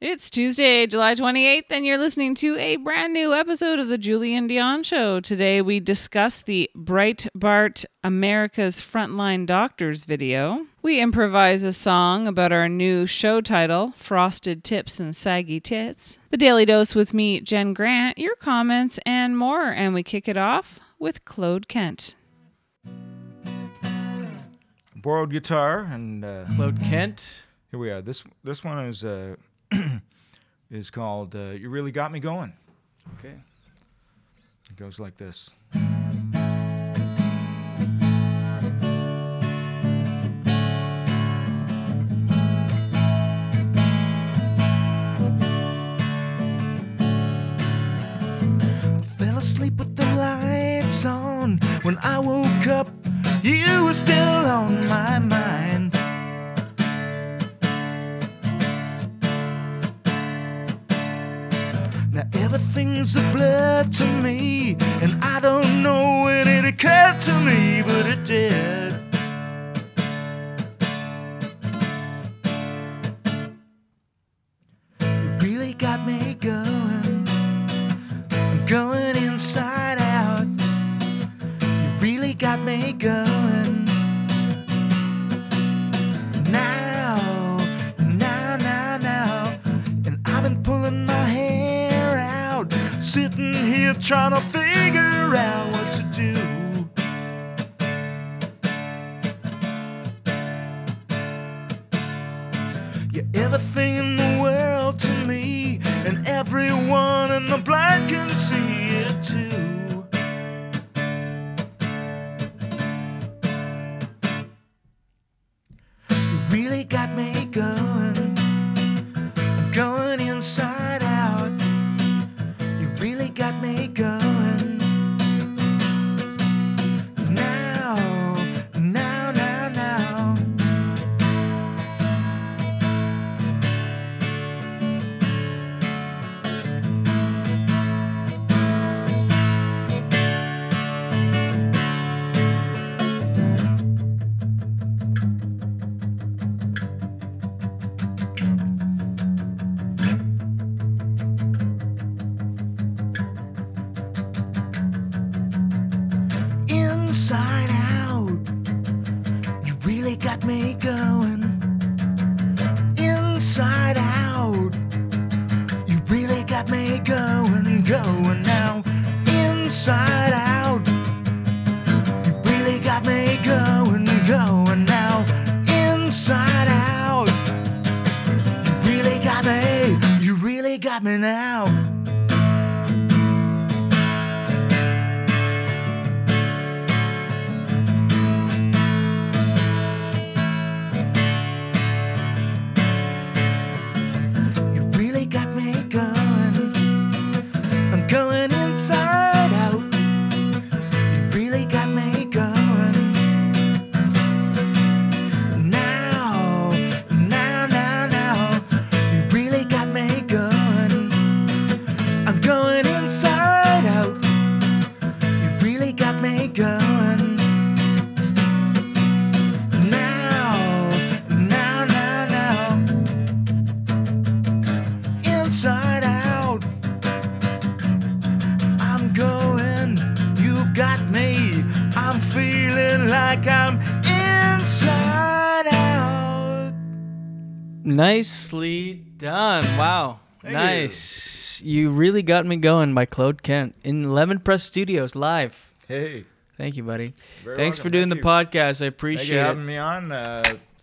It's Tuesday, July 28th, and you're listening to a brand new episode of the Julien Dionne Show. Today, we discuss the Breitbart America's Frontline Doctors video. We improvise a song about our new show title, Frosted Tips and Saggy Tits. The Daily Dose with me, Jen Grant, your comments, and more. And we kick it off with Claude Kent. borrowed guitar and uh, Claude Kent. here we are. This this one is uh, is called uh, "You Really Got Me Going." Okay. It goes like this. I fell asleep with the lights on. When I woke up, you were still on my mind. Now everything's a blur to me, and I don't know when it occurred to me, but it did. Trying to figure out got me going, going now. Inside out. You really got me going, going now. Inside out. You really got me. You really got me now. Nicely done. Wow. Thank nice. You. really got me going by Claude Kent in Lemon Press Studios live. Hey, Thank you, buddy. Very Thanks welcome. for doing Thank the you. podcast. I thank you appreciate it. having me on. Uh,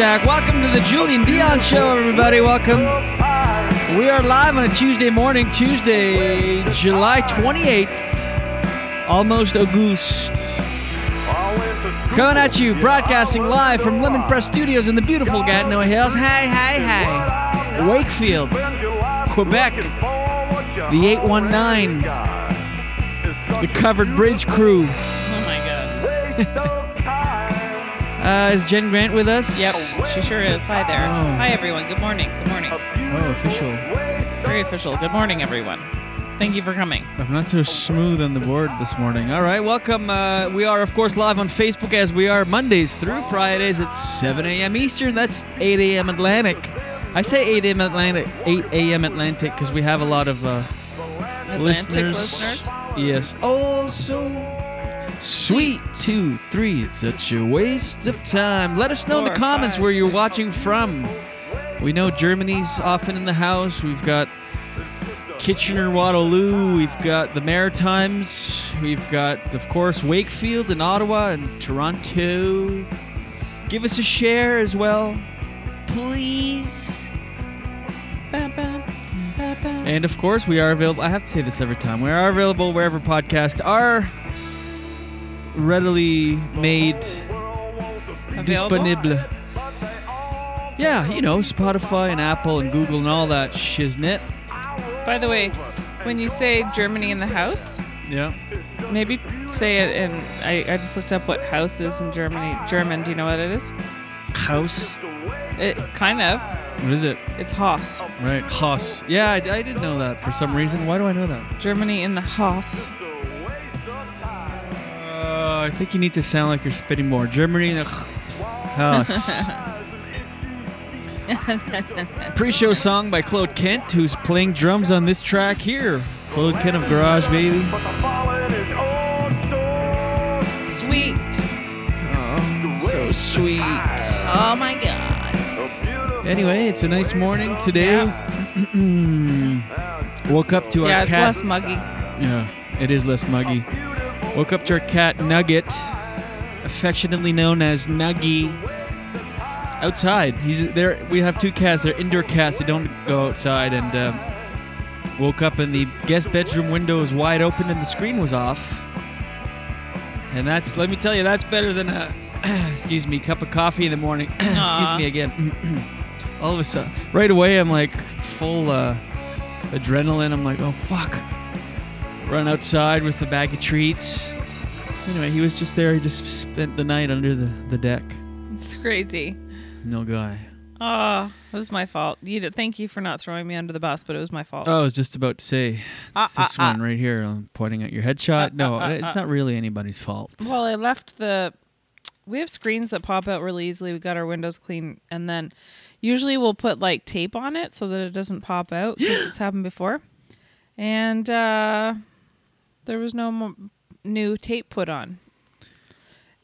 Tizak. Welcome to the Julien Dionne Show, everybody. Welcome. We are live on a Tuesday morning, Tuesday, July 28th, almost August. Coming at you, broadcasting live from Lemon Press Studios in the beautiful Gatineau Hills. Hey, hey, hey. Wakefield, Quebec, the 819, the Covered Bridge crew. Oh my god. Uh, is Jen Grant with us? Yep, she sure is. Hi there. Oh. Hi everyone. Good morning. Good morning. Oh, official. Very official. Good morning, everyone. Thank you for coming. I'm not so smooth on the board this morning. All right, welcome. Uh, we are, of course, live on Facebook as we are Mondays through Fridays at 7 a.m. Eastern. That's 8 a.m. Atlantic. I say 8 a.m. Atlantic, 8 a.m. Atlantic because we have a lot of uh, Atlantic listeners. listeners? Yes. Oh, so sweet. Two, three. It's such a waste of time. Let us know in the comments five, where you're six, watching from. We know Germany's often in the house. We've got Kitchener, Waterloo. We've got the Maritimes. We've got, of course, Wakefield and Ottawa and Toronto. Give us a share as well, please. And of course, we are available. I have to say this every time. We are available wherever podcasts are readily made disponible. Yeah, you know, Spotify and Apple and Google and all that shiznit. By the way, when you say Germany in the house, Yeah. maybe say it in. I, I just looked up what house is in Germany. German. Do you know what it is? House. It kind of. What is it? It's Haus. Right. Haus. Yeah, I, I didn't know that for some reason. Why do I know that? Germany in the Haus. I think you need to sound like you're spitting more. Germany house. Pre-show song by Claude Kent, who's playing drums on this track here. Claude Kent of Garage Baby. Sweet. Oh, so sweet. Oh my god. Anyway, it's a nice morning today. Woke up to yeah, our it's less muggy. Yeah, it is less muggy. Woke up to our cat Nugget, affectionately known as Nuggy. Outside, he's there. We have two cats. They're indoor cats. They don't go outside. And um, woke up and the guest bedroom window was wide open and the screen was off. And that's, let me tell you, that's better than a, excuse me, cup of coffee in the morning. excuse me again. All of a sudden, right away, I'm like full uh, adrenaline. I'm like, oh fuck. Run outside with the bag of treats. Anyway, he was just there. He just spent the night under the, the deck. It's crazy. No guy. Oh, it was my fault. You did, thank you for not throwing me under the bus, but it was my fault. Oh, I was just about to say it's this ah, one ah. right here. I'm pointing at your headshot. no, it's not really anybody's fault. Well, I left the. We have screens that pop out really easily. We got our windows clean, and then usually we'll put like tape on it so that it doesn't pop out because it's happened before. And uh, there was no mo- new tape put on.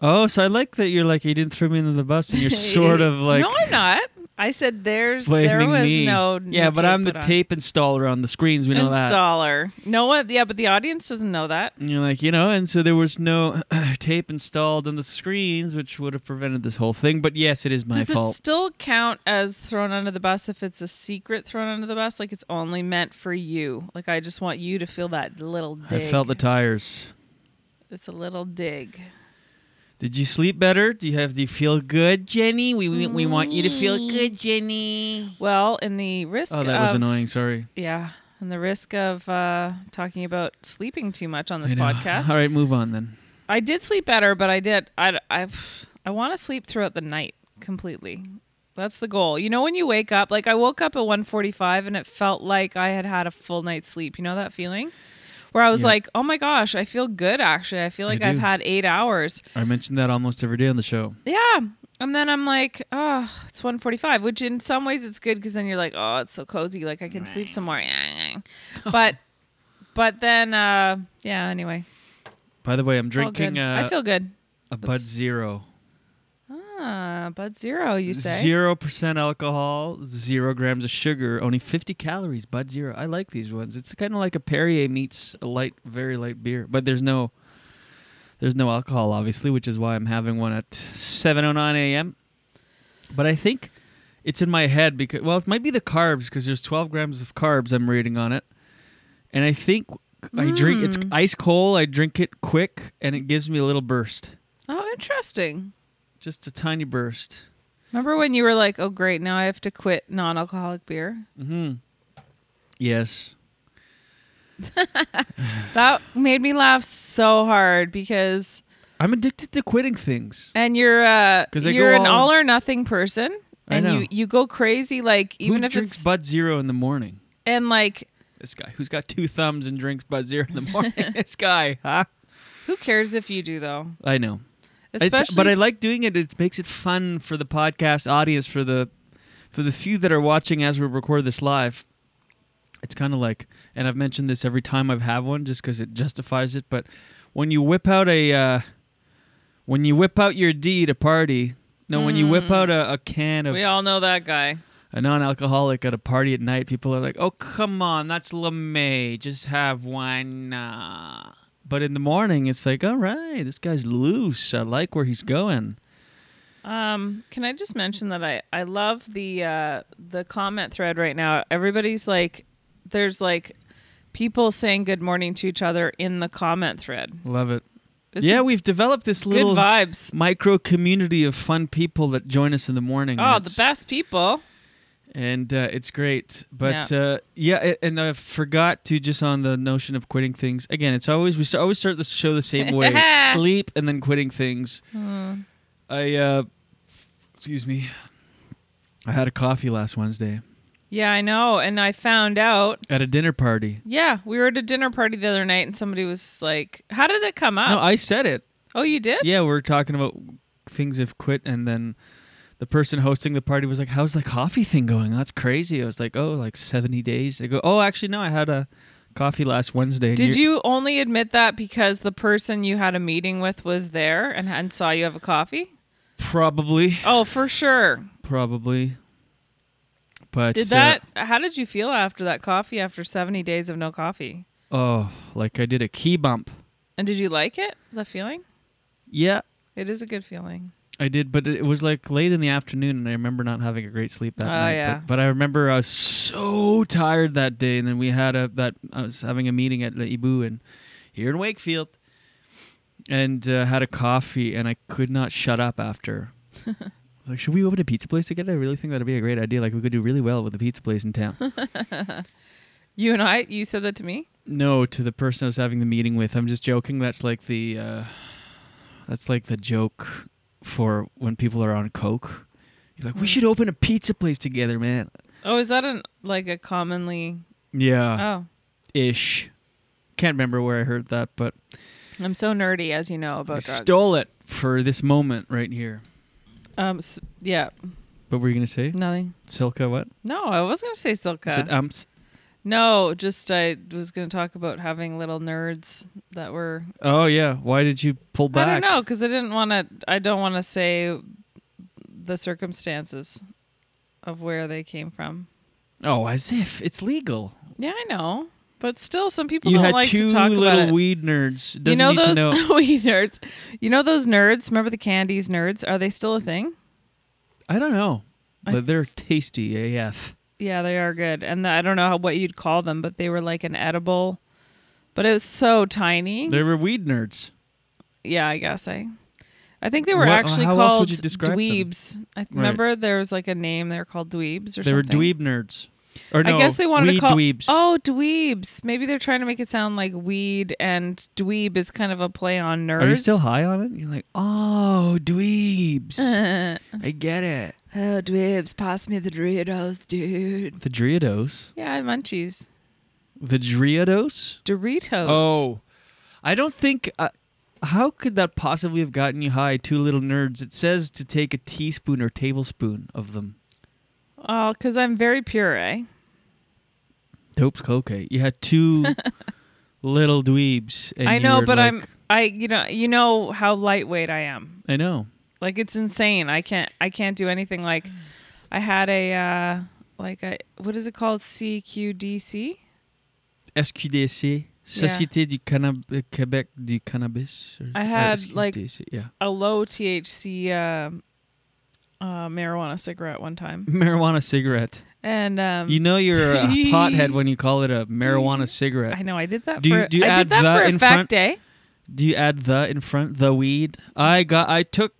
Oh, so I like that you're like you didn't throw me under the bus, and you're sort of like no, I'm not. I said there's there was me. no yeah, but I'm the on. tape installer on the screens. We know that. installer. No one, yeah, but the audience doesn't know that. And You're like, you know, and so there was no tape installed on the screens, which would have prevented this whole thing. But yes, it is my Does it fault. still count as thrown under the bus if it's a secret thrown under the bus? Like it's only meant for you. Like I just want you to feel that little I felt the tires. It's a little dig. Did you sleep better? Do you have? Do you feel good, Jenny? We we, we want you to feel good, Jenny. Well, in the risk. Of Oh, that was annoying. Sorry. Yeah, and the risk of uh, talking about sleeping too much on this podcast. All right, move on then. I did sleep better, but I did. I I've, I want to sleep throughout the night completely. That's the goal. You know when you wake up, like I woke up at 1:45 and it felt like I had had a full night's sleep. You know that feeling? Where I was Yeah. like, "Oh my gosh, I feel good actually. I feel like I've had 8 hours." I mentioned that almost every day on the show. Yeah. And then I'm like, "Oh, it's 1:45," which in some ways it's good cuz then you're like, "Oh, it's so cozy. Like I can sleep some more." but but then uh yeah, anyway. By the way, I'm drinking. Uh, I feel good. A Bud Zero. Ah, Bud Zero, you say? Zero percent alcohol, zero grams of sugar, only 50 calories. Bud Zero. I like these ones. It's kind of like a Perrier meets a light, very light beer, but there's no, there's no alcohol, obviously, which is why I'm having one at 7:09 a.m. But I think it's in my head because well, it might be the carbs because there's 12 grams of carbs I'm reading on it, and I think I drink it's Mm. ice cold. I drink it quick, and it gives me a little burst, Oh, interesting. Just a tiny burst. Remember when you were like, "Oh, great! Now I have to quit non-alcoholic beer." Mm-hmm. Yes. That made me laugh so hard because, I'm addicted to quitting things. and you're uh, you're an all- all or nothing person, I and know. you you go crazy like even Who if drinks it's Bud Zero in the morning? and like This guy who's got two thumbs and drinks Bud Zero in the morning. this guy, huh? who cares if you do though? I know. Especially but I like doing it. It makes it fun for the podcast audience, for the for the few that are watching as we record this live. It's kind of like, and I've mentioned this every time I've had one, just because it justifies it. But when you whip out a, uh, when you whip out your D to party, no, when you whip out a, a can of We all know that guy. a non-alcoholic at a party at night, people are like, "Oh, come on, that's LeMay. Just have one." Nah. But in the morning, it's like, "All right, this guy's loose. I like where he's going." Um, can I just mention that I I love the uh the comment thread right now. Everybody's like, there's like people saying good morning to each other in the comment thread. Love it. It's yeah, we've developed this little vibes. micro community of fun people that join us in the morning. Oh, the best people. And uh, it's great. But Yeah. uh, yeah, and I forgot to just on the notion of quitting things. Again, it's always we always start the show the same way: sleep and then quitting things. Hmm. I uh, excuse me. I had a coffee last Wednesday Yeah, I know. And I found out. at a dinner party. Yeah, we were at a dinner party the other night, and somebody was like, "How did it come up?" No, I said it. oh, you did? Yeah, we are talking about things have quit, and then the person hosting the party was like, "How's the coffee thing going? That's crazy." I was like, "Oh, like seventy days." They go, "Oh, actually, no, I had a coffee last Wednesday." Did you're- only admit that because the person you had a meeting with was there and, and saw you have a coffee? Probably, Oh, for sure. probably. But Did uh, that? how did you feel after that coffee? After seventy days of no coffee, oh, like I did a key bump. and did you like it? The feeling? Yeah, It is a good feeling. I did, but it was like late in the afternoon, and I remember not having a great sleep that Oh, night. yeah. But, but I remember I was so tired that day, and then we had a that I was having a meeting at Le Ibu and here in Wakefield, and uh, had a coffee, and I could not shut up after. I was like, should we open a pizza place together? I really think that'd be a great idea. Like we could do really well with a pizza place in town. You and I, you said that to me. no, to the person I was having the meeting with, I'm just joking. That's like the uh, that's like the joke for when people are on coke. You're like, we should open a pizza place together, man. Oh, is that an like a commonly? Yeah. Oh, Ish. Can't remember where I heard that, but I'm so nerdy, as you know about I drugs. stole it for this moment right here. Um, s- yeah, What were you gonna say? nothing. Silka, what? No, I was gonna say Silka. I said um, umps. No, just I was gonna talk about having little nerds that were. Oh yeah. Why did you pull back? I don't know because I didn't want to. I don't want to say the circumstances of where they came from. Oh, as if it's legal. Yeah, I know, but still, some people You don't had like two to talk little about it. weed nerds. you Doesn't know need those to know. weed nerds. You know those nerds. Remember the candies nerds? Are they still a thing? I don't know, I- but they're tasty AF. Yeah, they are good. And the, I don't know how, what you'd call them, but they were like an edible. But it was so tiny. They were weed nerds. yeah, I guess I. I think they were What- actually how else called would you describe them? dweebs. I remember there was like a name. They were called dweebs or something. They were something. dweeb nerds. Or no, I guess they wanted weed to call dweebs. Oh, dweebs. Maybe they're trying to make it sound like weed and dweeb is kind of a play on nerds. Are you still high on it? You're like, oh, dweebs. I get it. Oh, dweebs, pass me the Doritos, dude. The Doritos. Yeah, munchies. The Doritos. Doritos. Oh, I don't think. Uh, how could that possibly have gotten you high? Two little nerds. It says to take a teaspoon or tablespoon of them. Oh, because I'm very pure, eh? Dope's okay. You had two little dweebs. And I know, but like- I'm I you know you know how lightweight I am. I know. Like it's insane. I can't I can't do anything like I had a uh like a what is it called CQDC? SQDC, Société du Cannab- Québec du Cannabis. Or, I had like yeah. a low THC uh, uh, marijuana cigarette one time, marijuana cigarette. and um, You know you're a pothead when you call it a marijuana cigarette. I know I did that Do you- for do you I add did that the for in fact front? day. Do you add the in front? The weed. I got. I took.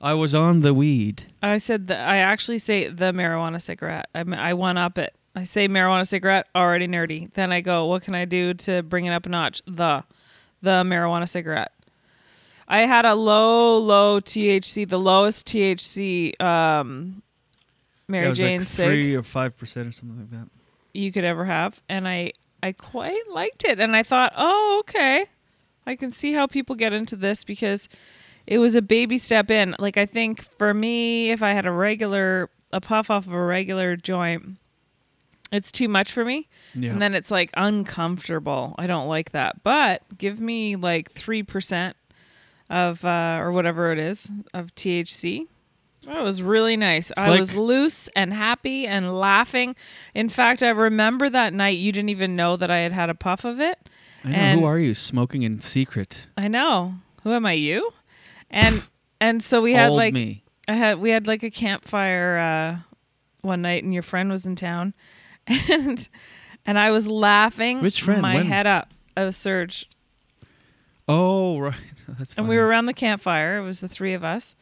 I was on the weed. I said that I actually say the marijuana cigarette. I I one up it. I say marijuana cigarette already nerdy. Then I go, what can I do to bring it up a notch? The the marijuana cigarette. I had a low low THC, the lowest THC um Mary Yeah, it was Jane like cig three or five percent or something like that. you could ever have and I I quite liked it and I thought, "Oh, okay. I can see how people get into this because it was a baby step in. Like I think for me, if I had a regular a puff off of a regular joint, it's too much for me. Yeah. And then it's like uncomfortable. I don't like that. But give me like three percent of uh, or whatever it is of THC. That was really nice. I like- was loose and happy and laughing. In fact, I remember that night you didn't even know that I had had a puff of it. I know. Who are you smoking in secret? I know. Who am I? You? And and so we had Old like me. I had we had like a campfire uh, one night, and your friend was in town, and and I was laughing. Which friend? My When? head up. Was Serge, Oh right, that's. and we were around the campfire. It was the three of us,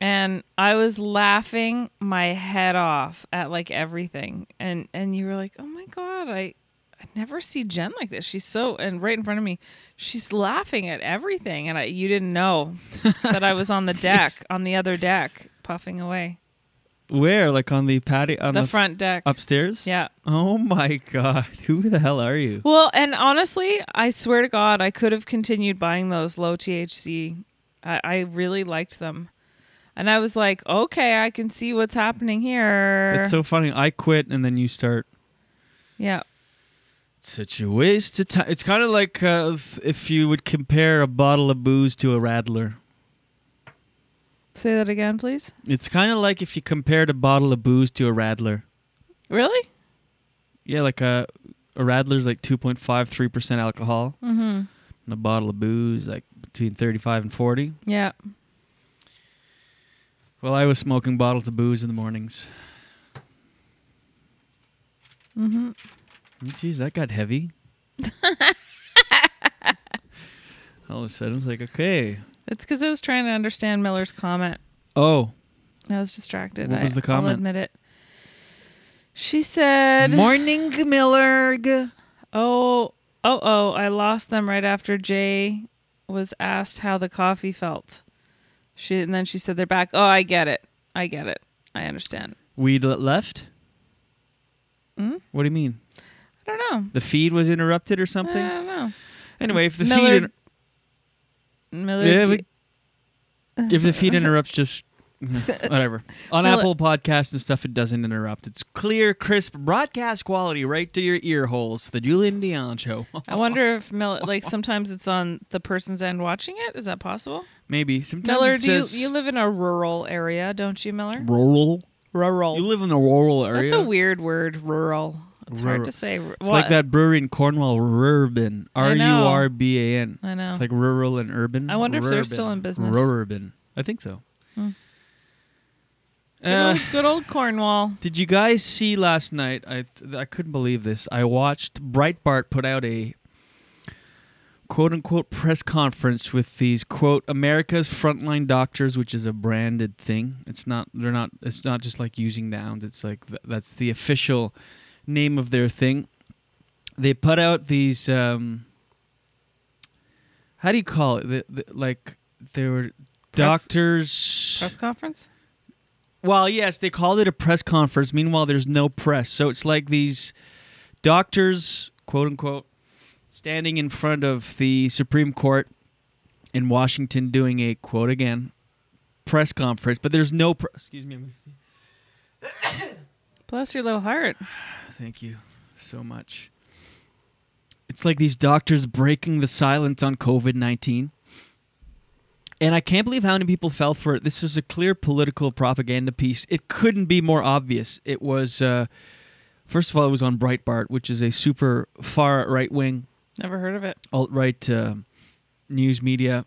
and I was laughing my head off at like everything. And and you were like, "Oh my god, I." I never see Jen like this. She's so and right in front of me, she's laughing at everything, and I you didn't know that I was on the deck, on the other deck, puffing away. Where? Like on the patio? On The the, front deck. upstairs? Yeah. Oh my god, who the hell are you? Well, and honestly, I swear to God, I could have continued buying those low THC. I, I really liked them. And I was like, okay, I can see what's happening here. It's so funny. I quit and then you start. yeah. Such a waste of time. It's kind of like uh, if you would compare a bottle of booze to a Radler. Say that again, please. It's kind of like if you compared a bottle of booze to a Radler. Really? Yeah, like a a Radler's like 2.5 3% alcohol. Mm-hmm. And a bottle of booze like between 35 and 40. Yeah. Well, I was smoking bottles of booze in the mornings. Mm-hmm. Jeez, that got heavy. All of a sudden, it's like, okay. It's because I was trying to understand Miller's comment. Oh, I was distracted. What was I- the comment? I'll admit it. She said, Morning, Miller. Oh, oh, oh, I lost them right after Jay was asked how the coffee felt. She and then she said they're back. Oh, I get it. I get it. I understand. We left. Hmm? What do you mean? I don't know. The feed was interrupted or something? I don't know. Anyway, if the Miller- feed Miller, Yeah, we- if the feed interrupts, just mhm, whatever. On Miller- Apple Podcasts and stuff, it doesn't interrupt. It's clear, crisp broadcast quality right to your ear holes. The Julien Dionne Show. I wonder if Miller, like sometimes it's on the person's end watching it. Is that possible? Maybe sometimes Miller, do you you live in a rural area, don't you, Miller? rural. Rural. You live in a rural area. That's a weird word, rural. It's hard to say. It's like that brewery in Cornwall, Rurban. R U. R B A N. I know. It's like rural and urban. I wonder if they're still in business. Rurban. I think so. Hmm. Good, Uh, old, good old Cornwall. Did you guys see last night? I th- I couldn't believe this. I watched Breitbart put out a quote unquote press conference with these quote America's frontline doctors, which is a branded thing. It's not. They're not. It's not just like using nouns. It's like th- that's the official name of their thing. They put out these. Um, how do you call it? The, the, like they were doctors. Press conference? Well, yes, they called it a press conference. Meanwhile, there's no press. So it's like these doctors, quote unquote, standing in front of the Supreme Court in Washington doing a quote again press conference, but there's no press. Excuse me. I'm gonna see. Bless your little heart. Thank you so much. It's like these doctors breaking the silence on COVID 19. And I can't believe how many people fell for it. This is a clear political propaganda piece. It couldn't be more obvious. It was, uh, first of all, it was on Breitbart, which is a super far right wing, Never heard of it. alt right uh, news media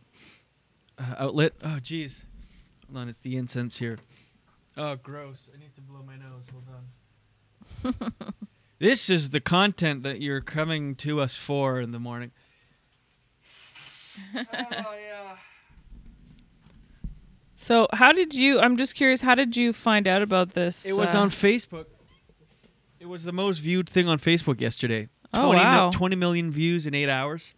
uh, outlet. Oh, jeez. Hold on, it's the incense here. Oh, gross. I need to blow my nose. Hold on. this is the content that you're coming to us for in the morning. So, how did you? I'm just curious. How did you find out about this? It was uh, on Facebook. It was the most viewed thing on Facebook yesterday. Oh, 20, mil- wow. 20 million views in eight hours.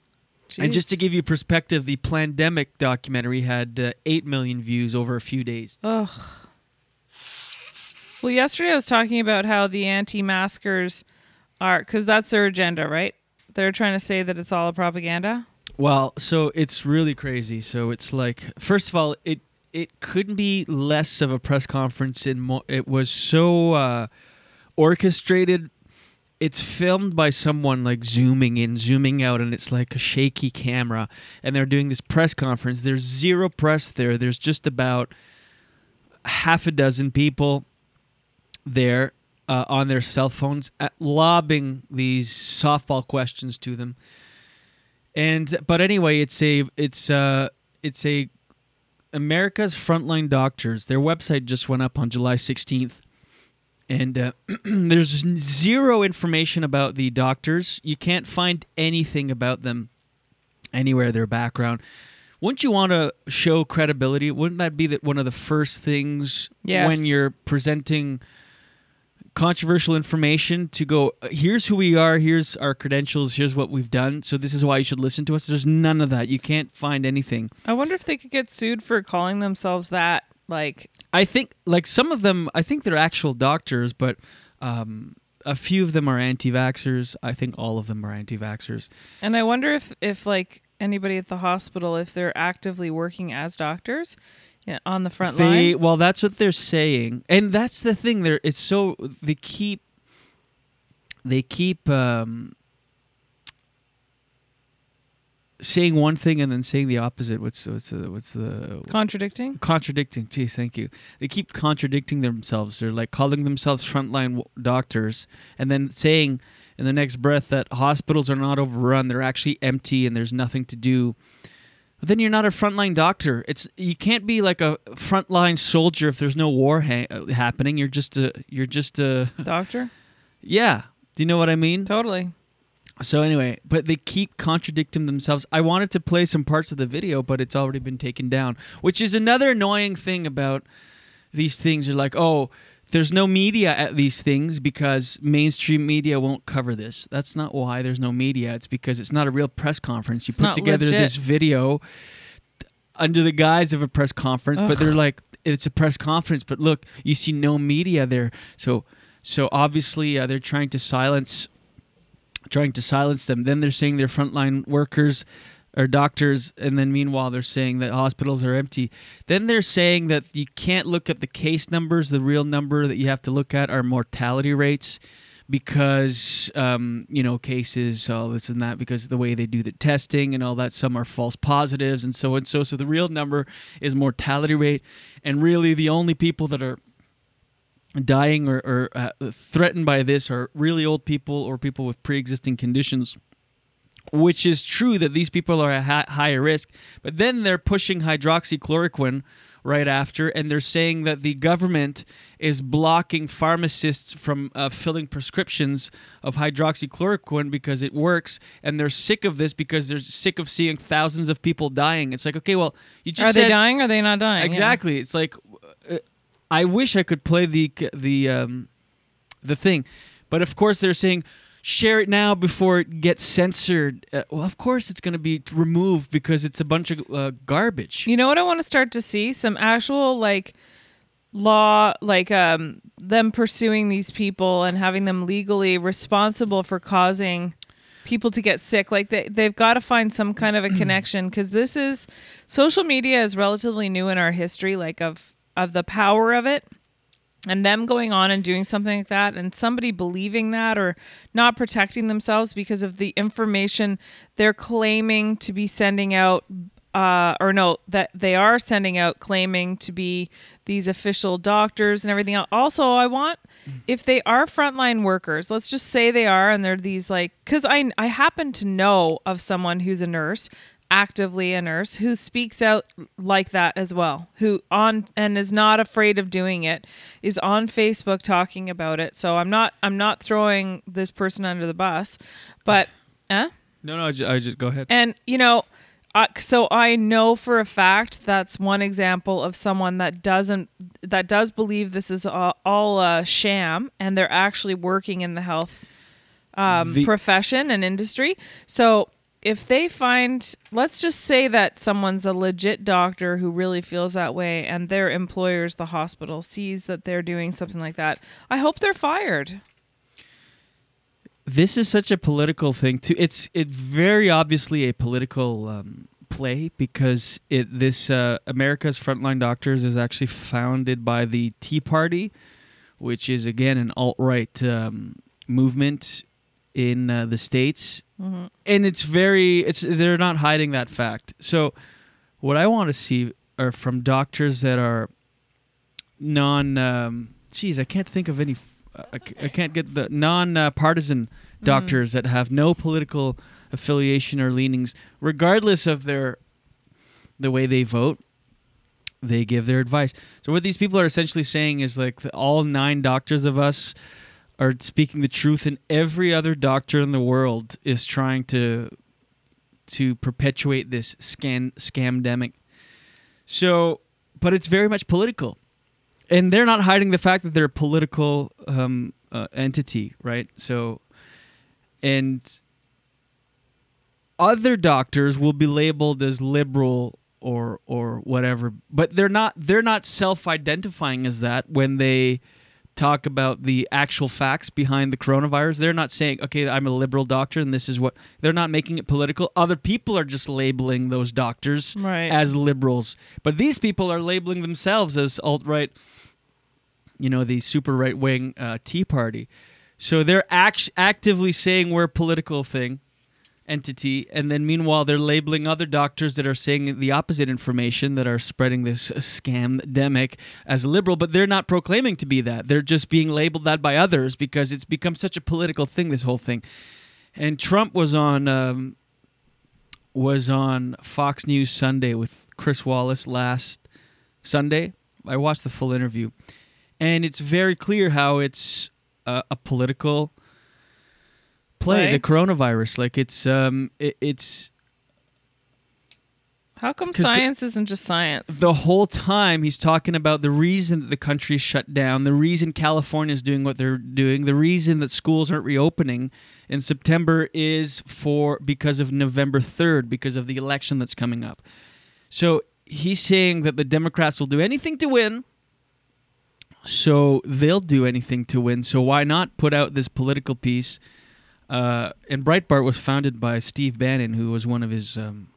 And just to give you perspective, the pandemic documentary had uh, 8 million views over a few days. Ugh. Well, yesterday I was talking about how the anti-maskers are, because that's their agenda, right? They're trying to say that it's all a propaganda. Well, so it's really crazy. So it's like, first of all, it it couldn't be less of a press conference. In mo- it was so uh, orchestrated. It's filmed by someone like zooming in, zooming out, and it's like a shaky camera. And they're doing this press conference. There's zero press there. There's just about half a dozen people there uh, on their cell phones, uh, lobbing these softball questions to them. And but anyway it's a it's uh it's a america's frontline doctors. Their website just went up on july 16th and uh, there's zero information about the doctors. You can't find anything about them anywhere their background. Wouldn't you want to show credibility? Wouldn't that be that one of the first things Yes. when you're presenting controversial information to go here's who we are here's our credentials here's what we've done so this is why you should listen to us. There's none of that. You can't find anything. I wonder if they could get sued for calling themselves that. Like, i think like some of them i think they're actual doctors but um, a few of them are anti-vaxxers. I think all of them are anti-vaxxers. And I wonder if if like anybody at the hospital, if they're actively working as doctors yeah, on the front they line. well that's what they're saying. And that's the thing they're it's so they keep they keep um saying one thing and then saying the opposite. What's what's the what's the Contradicting. contradicting geez thank you. They keep contradicting themselves. They're like calling themselves frontline doctors and then saying in the next breath that hospitals are not overrun. They're actually empty and there's nothing to do but then you're not a frontline doctor it's you can't be like a frontline soldier if there's no war ha- uh, happening you're just a you're just a Doctor? yeah do you know what i mean Totally. so anyway, but they keep contradicting themselves. I wanted to play some parts of the video, but it's already been taken down, which is another annoying thing about these things. You're like, oh, there's no media at these things because mainstream media won't cover this. That's not why there's no media. It's because it's not a real press conference. You It's put together legit. this video under the guise of a press conference, but they're like it's a press conference, but look, you see no media there. So so obviously uh, they're trying to silence trying to silence them. Then they're saying they're frontline workers or doctors, and then meanwhile they're saying that hospitals are empty. Then they're saying that you can't look at the case numbers. The real number that you have to look at are mortality rates because um, you know cases all this and that because the way they do the testing and all that some are false positives and so and so so the real number is mortality rate and really the only people that are dying or, or uh, threatened by this are really old people or people with pre-existing conditions which is true that these people are at higher risk but then they're pushing hydroxychloroquine right after and they're saying that the government is blocking pharmacists from uh, filling prescriptions of hydroxychloroquine because it works and they're sick of this because they're sick of seeing thousands of people dying it's like okay well you just Are they dying or are they not dying? Yeah. Exactly. It's like uh, I wish I could play the the um, the thing, but of course they're saying share it now before it gets censored. Uh, well, of course it's going to be removed because it's a bunch of uh, garbage. You know what I want to start to see? Some actual like law like um them pursuing these people and having them legally responsible for causing people to get sick like they, they've got to find some kind of a connection because this is social media is relatively new in our history like of of the power of it and them going on and doing something like that and somebody believing that or not protecting themselves because of the information they're claiming to be sending out uh, or no that they are sending out claiming to be these official doctors and everything else also i want if they are frontline workers let's just say they are and they're these like because i i happen to know of someone who's a nurse actively a nurse who speaks out like that as well who on and is not afraid of doing it is on facebook talking about it so i'm not i'm not throwing this person under the bus but eh? No, no, I just, I just go ahead. and you know uh, so i know for a fact that's one example of someone that doesn't that does believe this is all, all a sham and they're actually working in the health um, The- profession and industry so if they find let's just say that someone's a legit doctor who really feels that way and their employers the hospital sees that they're doing something like that i hope they're fired this is such a political thing too. It's it's very obviously a political um, play because it this uh, America's Frontline Doctors is actually founded by the Tea Party, which is again an alt right um, movement in uh, the states, Mhm. and it's very it's they're not hiding that fact. So, what I want to see are from doctors that are non. Um, geez, I can't think of any. I, c- I can't get the non-partisan doctors that have no political affiliation or leanings, regardless of their the way they vote. They give their advice. So what these people are essentially saying is like the, all nine doctors of us are speaking the truth, and every other doctor in the world is trying to to perpetuate this scan scamdemic. So, but it's very much political, and they're not hiding the fact that they're a political um, uh, entity, right? So, and other doctors will be labeled as liberal or or whatever, but they're not. They're not self-identifying as that when they talk about the actual facts behind the coronavirus. They're not saying, "Okay, I'm a liberal doctor and this is what." They're not making it political. Other people are just labeling those doctors Right. as liberals, but these people are labeling themselves as alt-right. You know, the super right-wing uh, Tea Party. So they're act- actively saying we're a political thing entity, and then meanwhile they're labeling other doctors that are saying the opposite information that are spreading this scam demic as liberal, but they're not proclaiming to be that. They're just being labeled that by others because it's become such a political thing. This whole thing, and Trump was on um, was on Fox News Sunday with Chris Wallace last Sunday. I watched the full interview, and it's very clear how it's a, a political play the coronavirus like it's um it, it's how come 'Cause the- science isn't just science the whole time he's talking about the reason that the country's shut down, the reason California is doing what they're doing, the reason that schools aren't reopening in September is for because of November 3rd because of the election that's coming up. So he's saying that the Democrats will do anything to win. So they'll do anything to win. So why not put out this political piece? Uh, and Breitbart was founded by Steve Bannon, who was one of his um,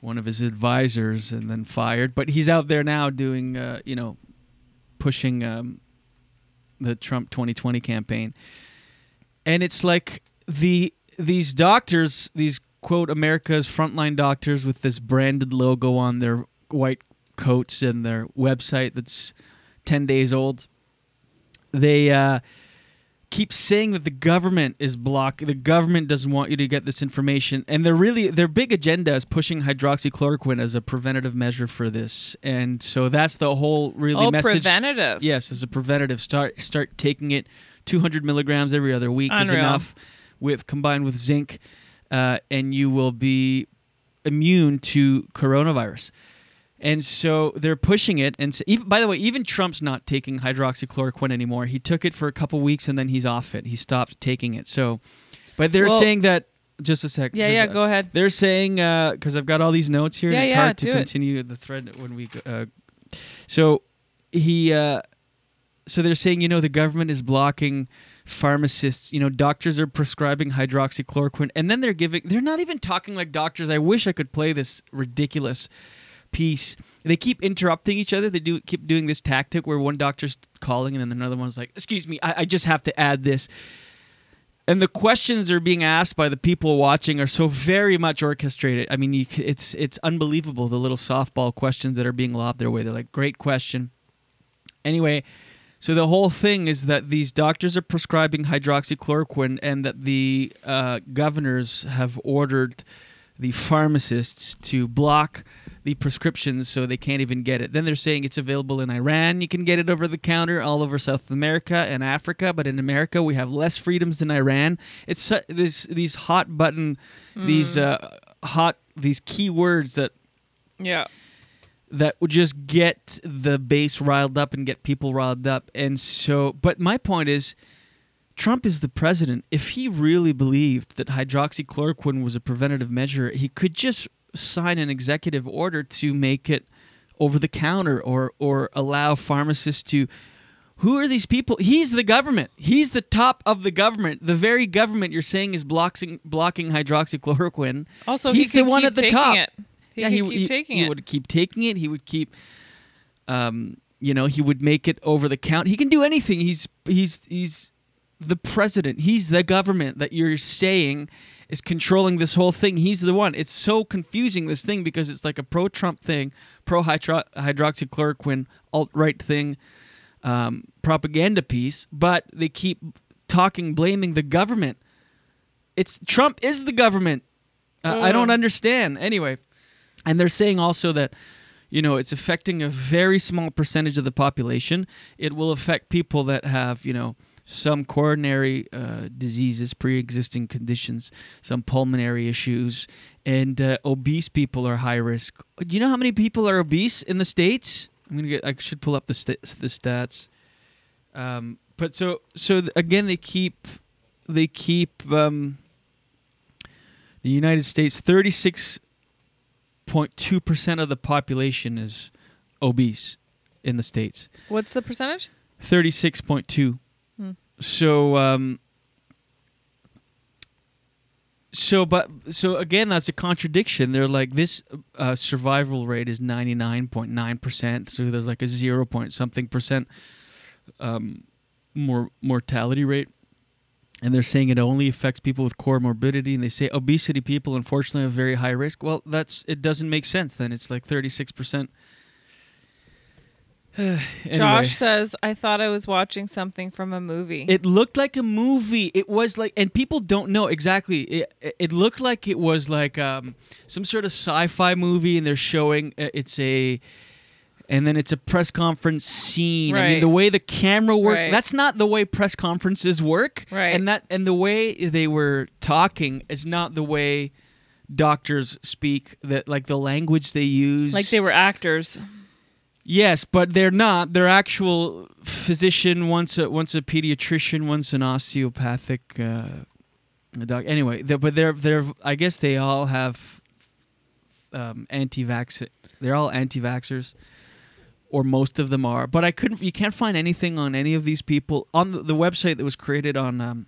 one of his advisors, and then fired. But he's out there now doing, uh, you know, pushing um, the Trump 2020 campaign. And it's like the these doctors, these quote America's frontline doctors with this branded logo on their white coats and their website that's 10 days old. They uh, keep saying that the government is block the government doesn't want you to get this information. And they're really their big agenda is pushing hydroxychloroquine as a preventative measure for this. And so that's the whole really Oh, message. preventative. yes as a preventative. Start start taking it 200 milligrams every other week is enough with combined with zinc uh, and you will be immune to coronavirus and so they're pushing it. And so even, by the way, even Trump's not taking hydroxychloroquine anymore. He took it for a couple weeks and then he's off it. He stopped taking it. So, but they're Well- saying that. Just a sec. Yeah, yeah, uh, go ahead. They're saying because I've got all these notes here. Yeah, it's yeah, hard to do it. continue the thread when we. Uh, so he. Uh, so they're saying you know the government is blocking pharmacists. You know doctors are prescribing hydroxychloroquine, and then they're giving. They're not even talking like doctors. I wish I could play this ridiculous piece. They keep interrupting each other. They do keep doing this tactic where one doctor's calling and then another one's like, "Excuse me, I, I just have to add this." And the questions are being asked by the people watching are so very much orchestrated. I mean, you, it's it's unbelievable the little softball questions that are being lobbed their way. They're like, "Great question." Anyway, so the whole thing is that these doctors are prescribing hydroxychloroquine, and that the uh, governors have ordered the pharmacists to block the prescriptions so they can't even get it. Then they're saying it's available in Iran. You can get it over the counter all over South America and Africa, but in America we have less freedoms than Iran. It's su- this these hot button, these Mm. uh, hot these key words that Yeah. that would just get the base riled up and get people riled up. And so, but my point is, Trump is the president. If he really believed that hydroxychloroquine was a preventative measure, he could just sign an executive order to make it over the counter or or allow pharmacists to who are these people? He's the government. He's the top of the government. The very government you're saying is blocking blocking hydroxychloroquine. Also, he he's the one at the top. it. He could keep taking it. he it. would keep taking it. He would keep, um, you know, he would make it over the count. He can do anything. He's he's he's the president. He's the government that you're saying is controlling this whole thing. He's the one. It's so confusing this thing because it's like a pro-Trump thing, pro-hydro- hydroxychloroquine alt-right thing, um, propaganda piece, but they keep talking, blaming the government. It's Trump is the government. Uh, I don't understand. Anyway, and they're saying also that you know it's affecting a very small percentage of the population. It will affect people that have you know some coronary uh, diseases, pre existing conditions, some pulmonary issues, and uh, obese people are high risk. Do you know how many people are obese in the States? I'm going to get, I should pull up the, st- the stats. Um, but so, so again, they keep, they keep, um, the United States, 36.2% of the population is obese in the States. What's the percentage? 36.2. So um, so but so again that's a contradiction. They're like this uh, survival rate is 99.9% so there's like a 0 point something percent um, more mortality rate. And they're saying it only affects people with comorbidity. And they say obesity people unfortunately have very high risk. Well that's it doesn't make sense then. It's like 36% Anyway. Josh says, I thought I was watching something from a movie. It looked like a movie. It was like, and people don't know exactly. It, it looked like it was like um, some sort of sci-fi movie, and they're showing uh, it's a, and then it's a press conference scene. I mean, the way the camera worked. Right. That's not the way press conferences work. Right. And that and the way they were talking is not the way doctors speak. That like the language they use. like they were actors. Yes, but they're not. They're actual physician. Once a once a pediatrician. Once an osteopathic uh, doc. Anyway, they're, but they're they're. I guess they all have um, anti-vax. They're all anti-vaxxers, or most of them are. But I couldn't. You can't find anything on any of these people on the, the website that was created on um,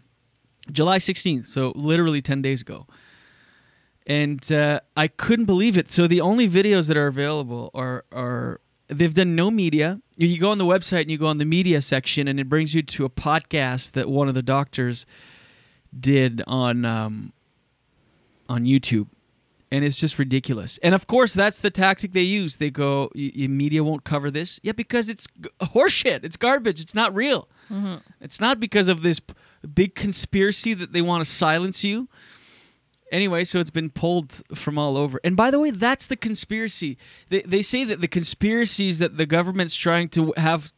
July 16th. So literally 10 days ago. And uh, I couldn't believe it. So the only videos that are available are are they've done no media. You- go on the website and you go on the media section, and it brings you to a podcast that one of the doctors did on um, on YouTube, and it's just ridiculous. And of course, that's the tactic they use. They go, "Y- y- "Media won't cover this." Yeah, because it's g- horseshit. It's garbage. It's not real. Mhm. It's not because of this p- big conspiracy that they want to silence you. Anyway, so it's been pulled from all over. And by the way, that's the conspiracy. They, they say that the conspiracies that the government's trying to have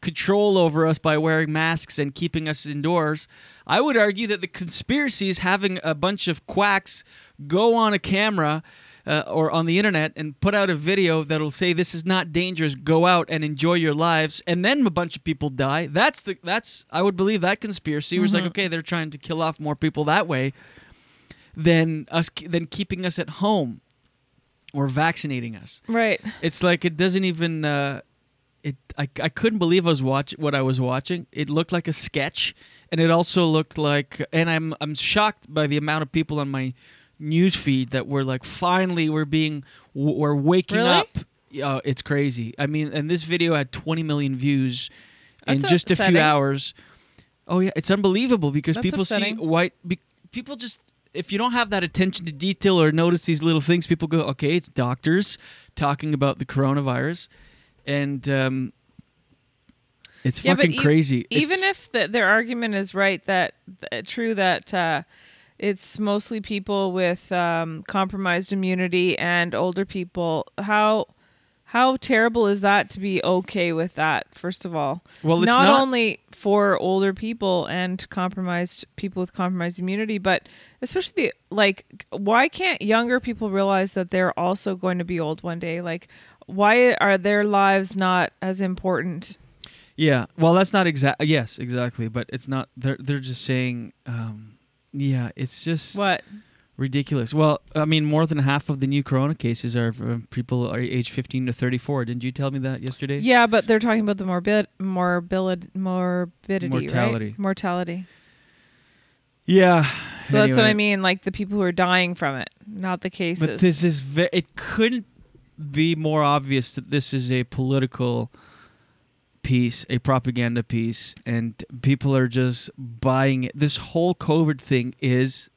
control over us by wearing masks and keeping us indoors. I would argue that the conspiracy is having a bunch of quacks go on a camera uh, or on the internet and put out a video that'll say this is not dangerous. Go out and enjoy your lives, and then a bunch of people die. That's the that's I would believe that conspiracy was like Mhm. okay, they're trying to kill off more people that way than us than keeping us at home or vaccinating us. Right. It's like it doesn't even. Uh, it I, I couldn't believe I was watch what I was watching. It looked like a sketch, and it also looked like. And I'm I'm shocked by the amount of people on my news feed that were like, finally we're being we're waking Really? up. Uh, it's crazy. I mean, and this video had 20 million views in That's just a few hours. Oh yeah, it's unbelievable because That's people upsetting. see white. Be, people just if you don't have that attention to detail or notice these little things, people go, okay, it's doctors talking about the coronavirus, and um, it's Yeah, fucking e- crazy. It's- Even if the, their argument is right, that th- true that uh, it's mostly people with um, compromised immunity and older people. How how terrible is that to be okay with that? First of all, Well, it's not, not- only for older people and compromised people with compromised immunity, but especially the, like, why can't younger people realize that they're also going to be old one day? Like, why are their lives not as important? Yeah, well, that's not exact. Yes, exactly, but it's not. They're they're just saying. Um, yeah, it's just What? Ridiculous. Well, I mean, more than half of the new corona cases are from people are age 15 to 34. Didn't you tell me that yesterday? Yeah, but they're talking about the morbid morbid morbidity, Mortality. right? Mortality. Yeah. So that's what I mean, like the people who are dying from it, not the cases. But this is ve- it couldn't be more obvious that this is a political piece, a propaganda piece, and people are just buying it. This whole COVID thing is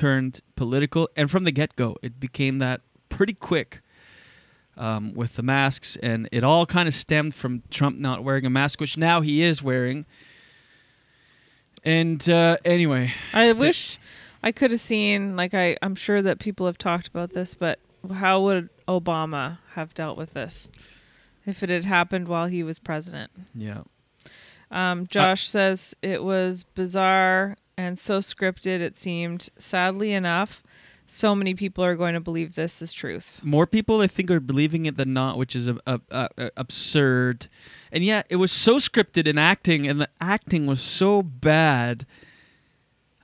turned political, and from the get go, it became that pretty quick. Um, with the masks, and it all kind of stemmed from Trump not wearing a mask, which now he is wearing. And uh, anyway, I wish I could have seen like I I'm sure that people have talked about this, but how would Obama have dealt with this if it had happened while he was president? yeah. Um, Josh says it was bizarre and so scripted it seemed. Sadly enough, so many people are going to believe this is truth. more people I think are believing it than not, which is a, a, a, absurd. And yet, it was so scripted in acting, and the acting was so bad.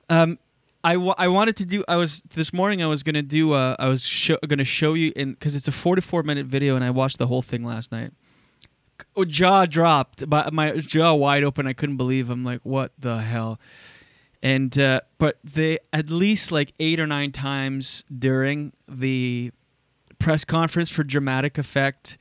Um, I, I wanted to do. I was this morning. I was gonna do. Uh, I was gonna show you in because it's a forty-four minute video, and I watched the whole thing last night. Oh, jaw dropped, but my jaw wide open. I couldn't believe. I'm like, what the hell? And uh, but they at least like eight or nine times during the press conference for dramatic effect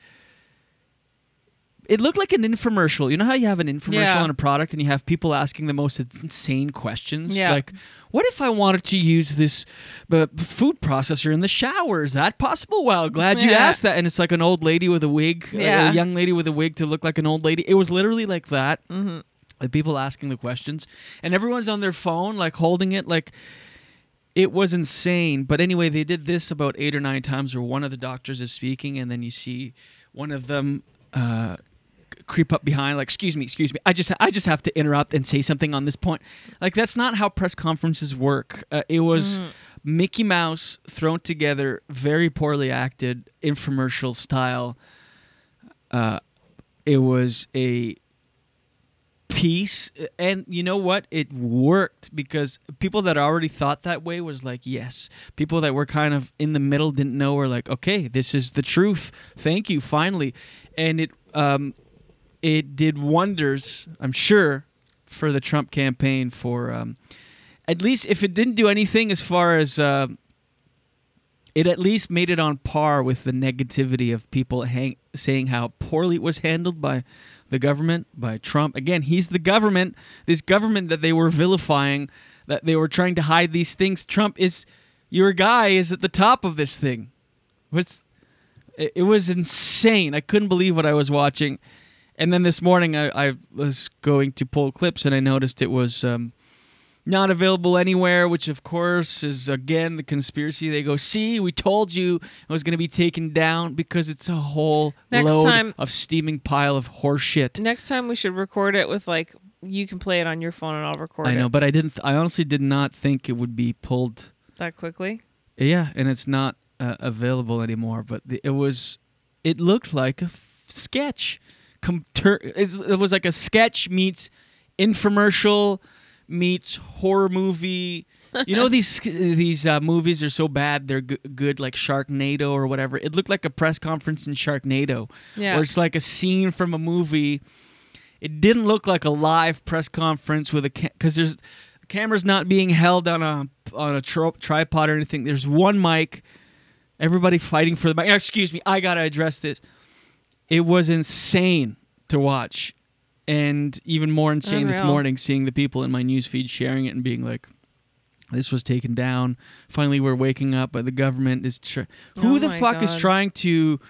it looked like an infomercial you know how you have an infomercial Yeah. on a product and you have people asking the most insane questions Yeah. like what if i wanted to use this uh, food processor in the shower is that possible well glad you Yeah. asked that and it's like an old lady with a wig a- Yeah. a young lady with a wig to look like an old lady it was literally like that Mhm. The people asking the questions and everyone's on their phone like holding it like it was insane. But anyway they did this about eight or nine times where one of the doctors is speaking and then you see one of them uh, creep up behind like excuse me excuse me. I just i just have to interrupt and say something on this point. Like that's not how press conferences work. Uh, it was Mhm. mickey mouse thrown together very poorly acted infomercial style. Uh, it was a peace and you know what? It worked because people that already thought that way was like yes. People that were kind of in the middle didn't know were like okay this is the truth. Thank you finally. And it um it did wonders i'm sure for the trump campaign for um at least if it didn't do anything as far as uh, it at least made it on par with the negativity of people hang- saying how poorly it was handled by the government, by Trump. Again, he's the government, this government that they were vilifying, that they were trying to hide these things. Trump is your guy is at the top of this thing. It was insane. I couldn't believe what I was watching. And then this morning I, I was going to pull clips and I noticed it was um, not available anywhere, which of course is again the conspiracy. They go, "See, we told you it was going to be taken down because it's a whole Next load time- of steaming pile of horseshit. Next time we should record it with like you can play it on your phone and I'll record it. I know, it but I didn't. I honestly did not think it would be pulled. that quickly. Yeah, and it's not uh, available anymore. But the, it was. It looked like a f- sketch. Com- ter- it was like a sketch meets infomercial meets horror movie. You know these these uh, movies are so bad they're g- good like Sharknado or whatever. It looked like a press conference in Sharknado, Yeah. where it's like a scene from a movie. It didn't look like a live press conference with a because there's the camera's not being held on a on a tripod or anything. There's one mic. Everybody fighting for the mic. Excuse me, I gotta address this. It was insane to watch, and even more insane this morning seeing the people in my news feed sharing it and being like, "This was taken down." Finally, we're waking up, but the government is. Tr- Who Oh the fuck is trying to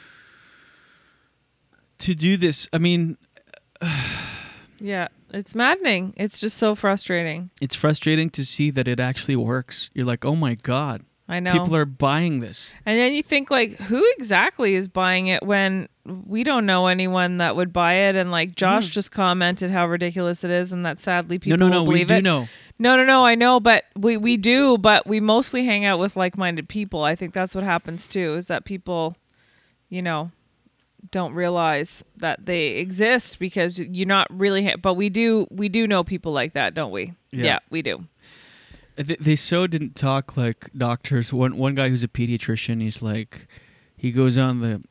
to do this? I mean, Yeah, it's maddening. It's just so frustrating. it's frustrating to see that it actually works. You're like, "Oh my god." I know. People are buying this. And then you think like who exactly is buying it when we don't know anyone that would buy it and like Josh just commented how ridiculous it is and that sadly people Hmm. no, no, will we do it. know. No, no, no, I know, but we we do, but we mostly hang out with like-minded people. I think that's what happens too is that people you know don't realize that they exist because you're not really ha- but we do we do know people like that, don't we? Yeah. yeah we do. They, they so didn't talk like doctors. One one guy who's a pediatrician, he's like, he goes on the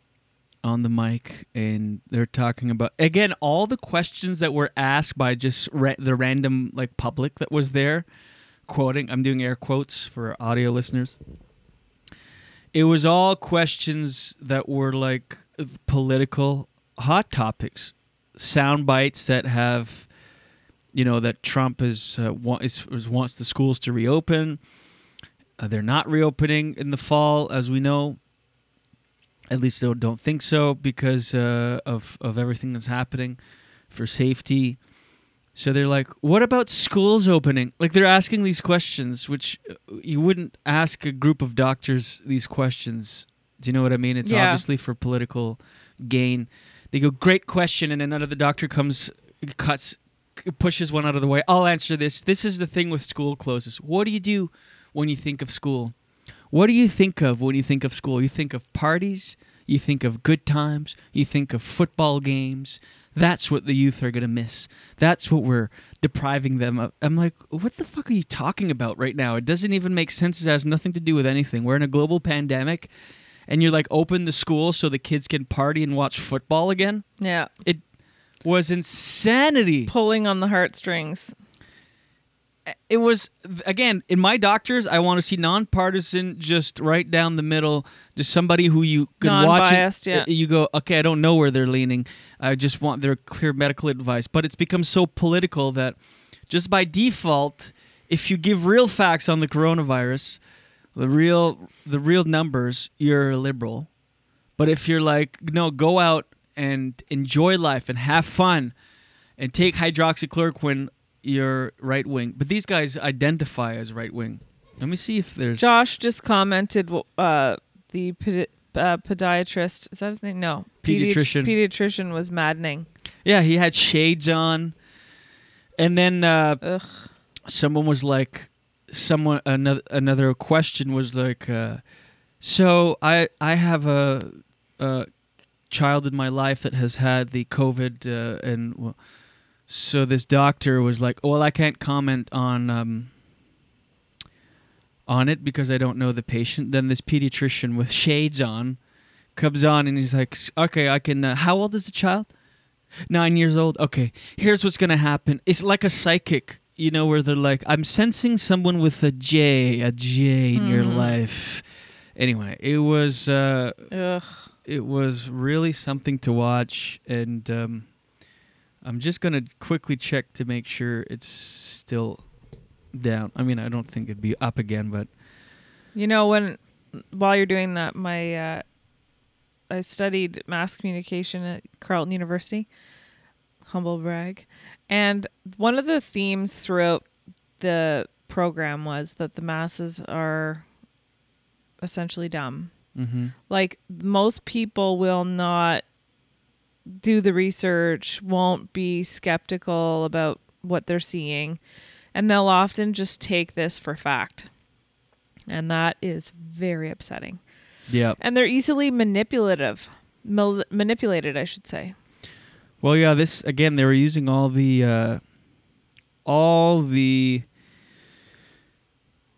on the mic and they're talking about again all the questions that were asked by just ra- the random like public that was there, quoting. I'm doing air quotes for audio listeners. It was all questions that were like political hot topics, sound bites that have you know that Trump is, uh, wa- is, is wants the schools to reopen. Uh, they're not reopening in the fall, as we know. At least they don't think so because uh, of of everything that's happening for safety. So they're like, "What about schools opening?" Like they're asking these questions, which uh, you wouldn't ask a group of doctors these questions. Do you know what I mean? It's Yeah. obviously for political gain. They go, "Great question," and another doctor comes, cuts, pushes one out of the way. I'll answer this. This is the thing with school closes. What do you do when you think of school? What do you think of when you think of school? You think of parties, you think of good times, you think of football games. That's what the youth are going to miss. That's what we're depriving them of. I'm like, what the fuck are you talking about right now? It doesn't even make sense. It has nothing to do with anything. We're in a global pandemic and you're like, open the school so the kids can party and watch football again. Yeah. It was insanity. Pulling on the heartstrings. it was again in my doctors i want to see nonpartisan just right down the middle just somebody who you could watch and, yeah. uh, you go okay i don't know where they're leaning i just want their clear medical advice but it's become so political that just by default if you give real facts on the coronavirus the real the real numbers you're a liberal but if you're like no go out and enjoy life and have fun and take hydroxychloroquine you're right wing. But these guys identify as right wing. Let me see if there's Josh just commented uh, the pedi- uh, podiatrist. Is that his name? No. Pedi- Pediatrician. pediatrician was maddening. Yeah, he had shades on. And then uh, someone was like someone another another question was like uh, so I I have a, a child in my life that has had the COVID uh, and well, So this doctor was like, "Well, I can't comment on um, on it because I don't know the patient." Then this pediatrician with shades on comes on and he's like, "Okay, I can. Uh, how old is the child? Nine years old. Okay, here's what's gonna happen. It's like a psychic, you know, where they're like, I'm sensing someone with a J, a J in your Mhm. life. Anyway, it was uh, Ugh. It was really something to watch, and um, I'm just gonna quickly check to make sure it's still down. I mean, I don't think it'd be up again, but You know, when while you're doing that, my uh, I studied mass communication at Carleton University. Humble brag. And one of the themes throughout the program was that the masses are essentially dumb. Mhm. Like most people will not do the research, won't be skeptical about what they're seeing, and they'll often just take this for fact. And that is very upsetting. yeah. And they're easily manipulative. Mal- manipulated, I should say. Well, yeah, this again. They were using all the uh, all the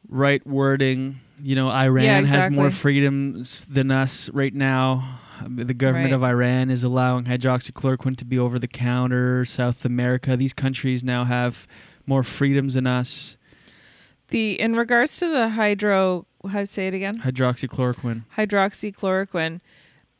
right wording. You know, Iran has more freedoms than us right now. The government Right. of Iran is allowing hydroxychloroquine to be over the counter. South America, these countries now have more freedoms than us. The in regards to the hydro, how to say it again? Hydroxychloroquine. hydroxychloroquine.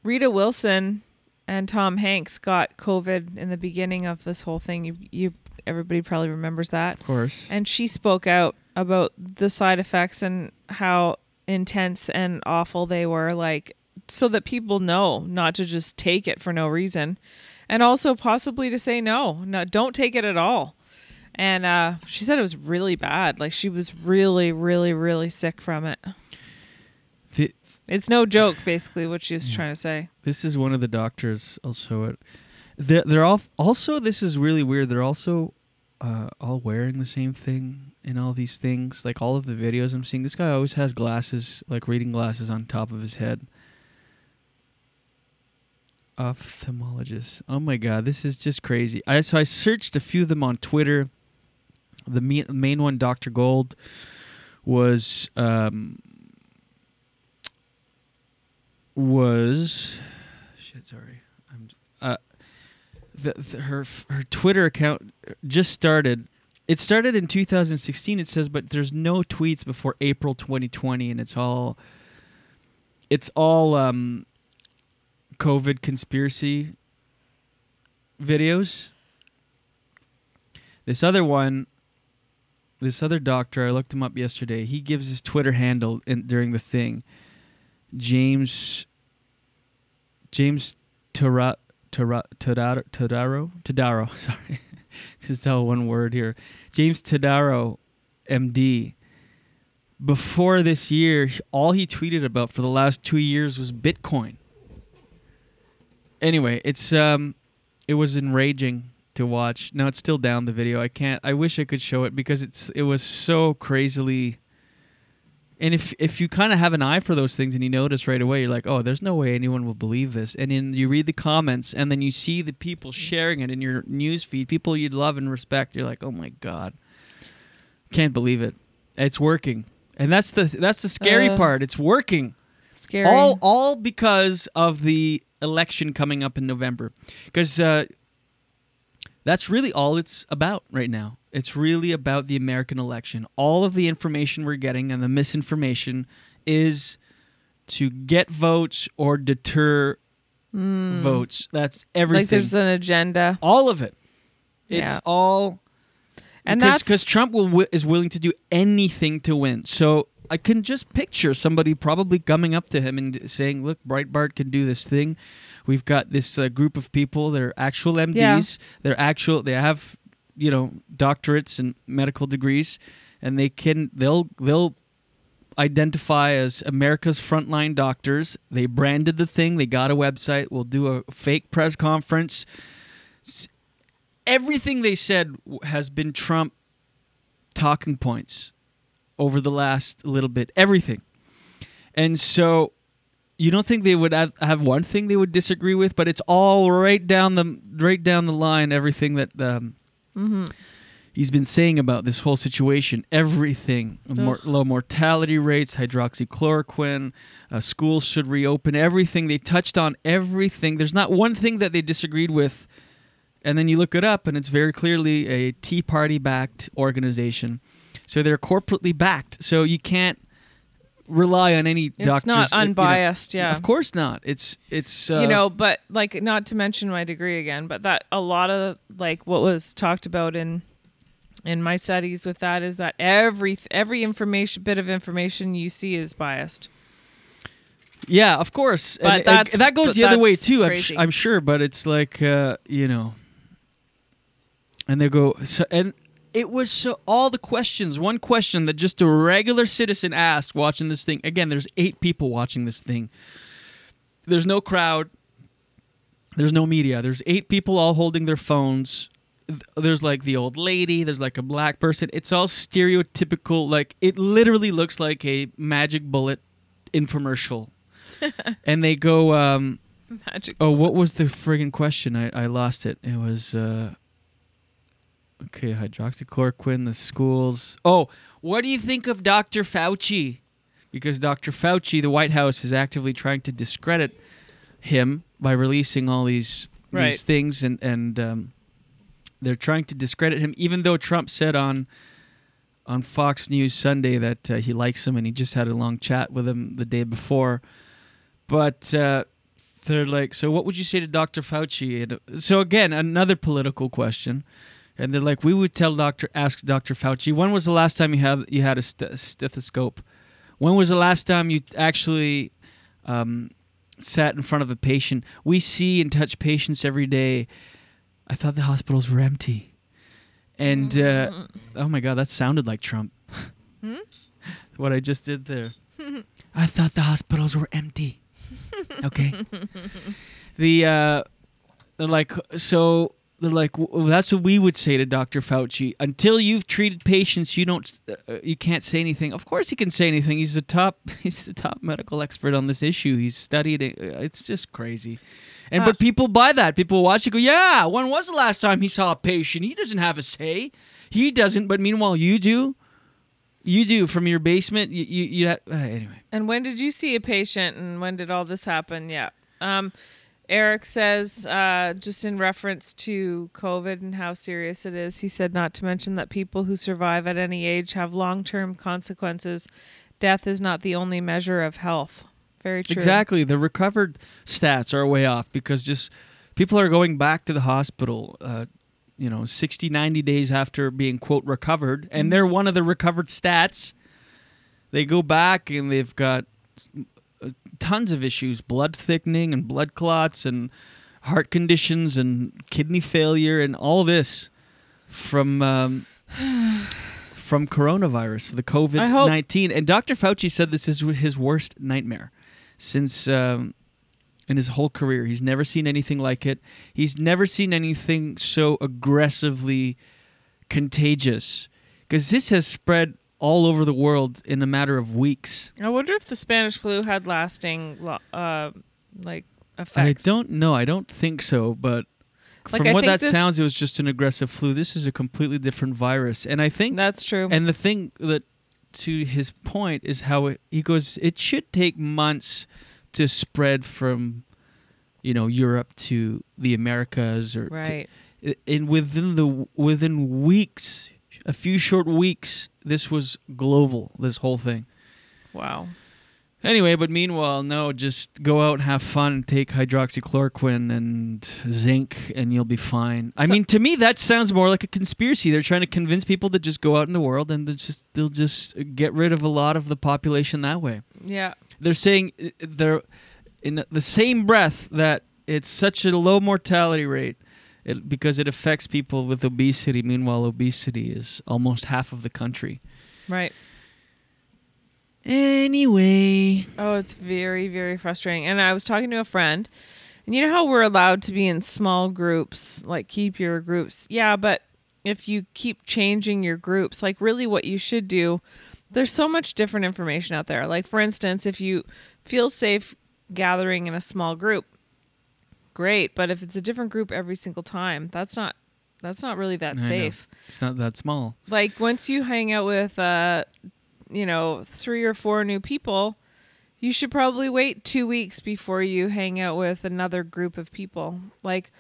Rita Wilson and Tom Hanks got COVID in the beginning of this whole thing. You, you everybody probably remembers that. Of course. And she spoke out about the side effects and how intense and awful they were, like so that people know not to just take it for no reason, and also possibly to say no, no, don't take it at all. And uh, she said it was really bad. Like she was really, really, really sick from it. The, It's no joke, basically, what she was trying to say. This is one of the doctors. I'll show it. They're, they're all also. This is really weird. They're also uh, all wearing the same thing in all these things. Like all of the videos I'm seeing, this guy always has glasses, like reading glasses on top of his head. Ophthalmologist. Oh my god, this is just crazy. I so I searched a few of them on Twitter. The main one, Doctor Gold, was um, was shit. Sorry, I'm uh, the, the her her Twitter account just started. It started in 2016. It says, but there's no tweets before April 2020, and it's all it's all um, COVID conspiracy videos. This other one, this other doctor, I looked him up yesterday. He gives his Twitter handle in, during the thing. James James Tara, Tara, Todaro Todaro Todaro. Sorry, is all one word here. James Todaro, MD. Before this year, all he tweeted about for the last two years was Bitcoin. Anyway, it's um, it was enraging to watch. Now it's still down the video. I can't. I wish I could show it because it's it was so crazily and if if you kind of have an eye for those things and you notice right away, you're like, oh, there's no way anyone will believe this. And then you read the comments and then you see the people sharing it in your news feed, people you'd love and respect. You're like, oh my god, can't believe it. It's working, and that's the that's the scary Uh, part. It's working. Scary. All all because of the election coming up in November, because uh, that's really all it's about right now. It's really about the American election. All of the information we're getting and the misinformation is to get votes or deter Mm. votes. That's everything. Like there's an agenda. all of it. It's Yeah. all And because that's- because Trump will wi- is willing to do anything to win. So I can just picture somebody probably coming up to him and saying, "Look, Breitbart can do this thing. We've got this uh, group of people. They're actual MDs. They're actual. They have you know doctorates and medical degrees, and they can they'll they'll." identify as America's frontline doctors. They branded the thing. They got a website. We'll do a fake press conference. Everything they said has been Trump talking points over the last little bit. Everything. And so you don't think they would have, one thing they would disagree with, but it's all right down the right down the line. Everything that um, Mhm. He's been saying about this whole situation everything mor- low mortality rates, hydroxychloroquine, uh, schools should reopen, everything. They touched on everything. There's not one thing that they disagreed with. And then you look it up, and it's very clearly a Tea Party backed organization. So they're corporately backed. So you can't rely on any It's doctors. not uh, you know. unbiased, yeah. Of course not. It's it's uh, you know, but like not to mention my degree again, but that a lot of like what was talked about in in my studies with that is that every every information bit of information you see is biased. Yeah, of course. But and, that's- that goes the other way too. I'm, sh- I'm sure, but it's like uh, you know, and they go so, and it was so all the questions. One question that just a regular citizen asked watching this thing. Again, there's eight people watching this thing. There's no crowd. There's no media. There's eight people all holding their phones. There's like the old lady. There's like a black person. It's all stereotypical. Like it literally looks like a magic bullet infomercial. and they go, um, Magic Oh, what was the friggin' question? I, I lost it. It was uh, okay. Hydroxychloroquine. The schools. Oh, what do you think of Dr. Fauci? Because Dr. Fauci, the White House is actively trying to discredit him by releasing all these Right. these things, and and um, they're trying to discredit him, even though Trump said on on Fox News Sunday that uh, he likes him and he just had a long chat with him the day before. But uh, they're like, so what would you say to Dr. Fauci? So again, another political question. And they're like, we would tell Doctor, ask Dr. Fauci, when was the last time you had you had a st- stethoscope? When was the last time you actually um, sat in front of a patient? We see and touch patients every day. I thought the hospitals were empty. And uh, oh my god, that sounded like Trump. Hmm? what I just did there. I thought the hospitals were empty. Okay. the uh, they're like so they're like well, that's what we would say to Dr. Fauci. Until you've treated patients, you don't uh, you can't say anything. Of course, he can say anything. He's the top he's the top medical expert on this issue. He's studied it. Uh, It's just crazy. And Uh, but people buy that. People watch it. Go, yeah. When was the last time he saw a patient? He doesn't have a say. He doesn't. But meanwhile, you do. You do from your basement. You you, you uh, anyway. And when did you see a patient and when did all this happen? Yeah. Um, Eric says, uh, just in reference to COVID and how serious it is, he said not to mention that people who survive at any age have long term consequences. Death is not the only measure of health. Very true. Exactly. The recovered stats are way off because just people are going back to the hospital, uh, you know, 60, 90 days after being, quote, recovered. And they're one of the recovered stats. They go back and they've got tons of issues blood thickening and blood clots and heart conditions and kidney failure and all this from. Um, from coronavirus, the COVID hope- 19. And Dr. Fauci said this is his worst nightmare since um, in his whole career. He's never seen anything like it. He's never seen anything so aggressively contagious because this has spread all over the world in a matter of weeks. I wonder if the Spanish flu had lasting, uh, like, effects. I don't know. I don't think so, but Like, from I what that sounds, it was just an aggressive flu. This is a completely different virus, and I think that's true. And the thing that, to his point, is how it, he goes. It should take months to spread from, you know, Europe to the Americas, or to- Right. and within the within weeks, a few short weeks, this was global. This whole thing. Wow. Anyway, but meanwhile, no, just go out have fun take hydroxychloroquine and zinc and you'll be fine. I mean, to me, that sounds more like a conspiracy. They're trying to convince people to just go out in the world and they'll just they'll just get rid of a lot of the population that way. Yeah. They're saying uh, they're in the same breath that it's such a low mortality rate it, because it affects people with obesity. Meanwhile, obesity is almost half of the country. Right. Anyway. Oh, it's very, very frustrating. And I was talking to a friend, and you know how we're allowed to be in small groups, like keep your groups. Yeah, but if you keep changing your groups, like really what you should do, there's so much different information out there. Like, for instance, if you feel safe gathering in a small group, great. But if it's a different group every single time, that's not that's not really that I know. safe. It's not that small. Like once you hang out with uh you know, three or four new people, you should probably wait 2 weeks before you hang out with another group of people. Like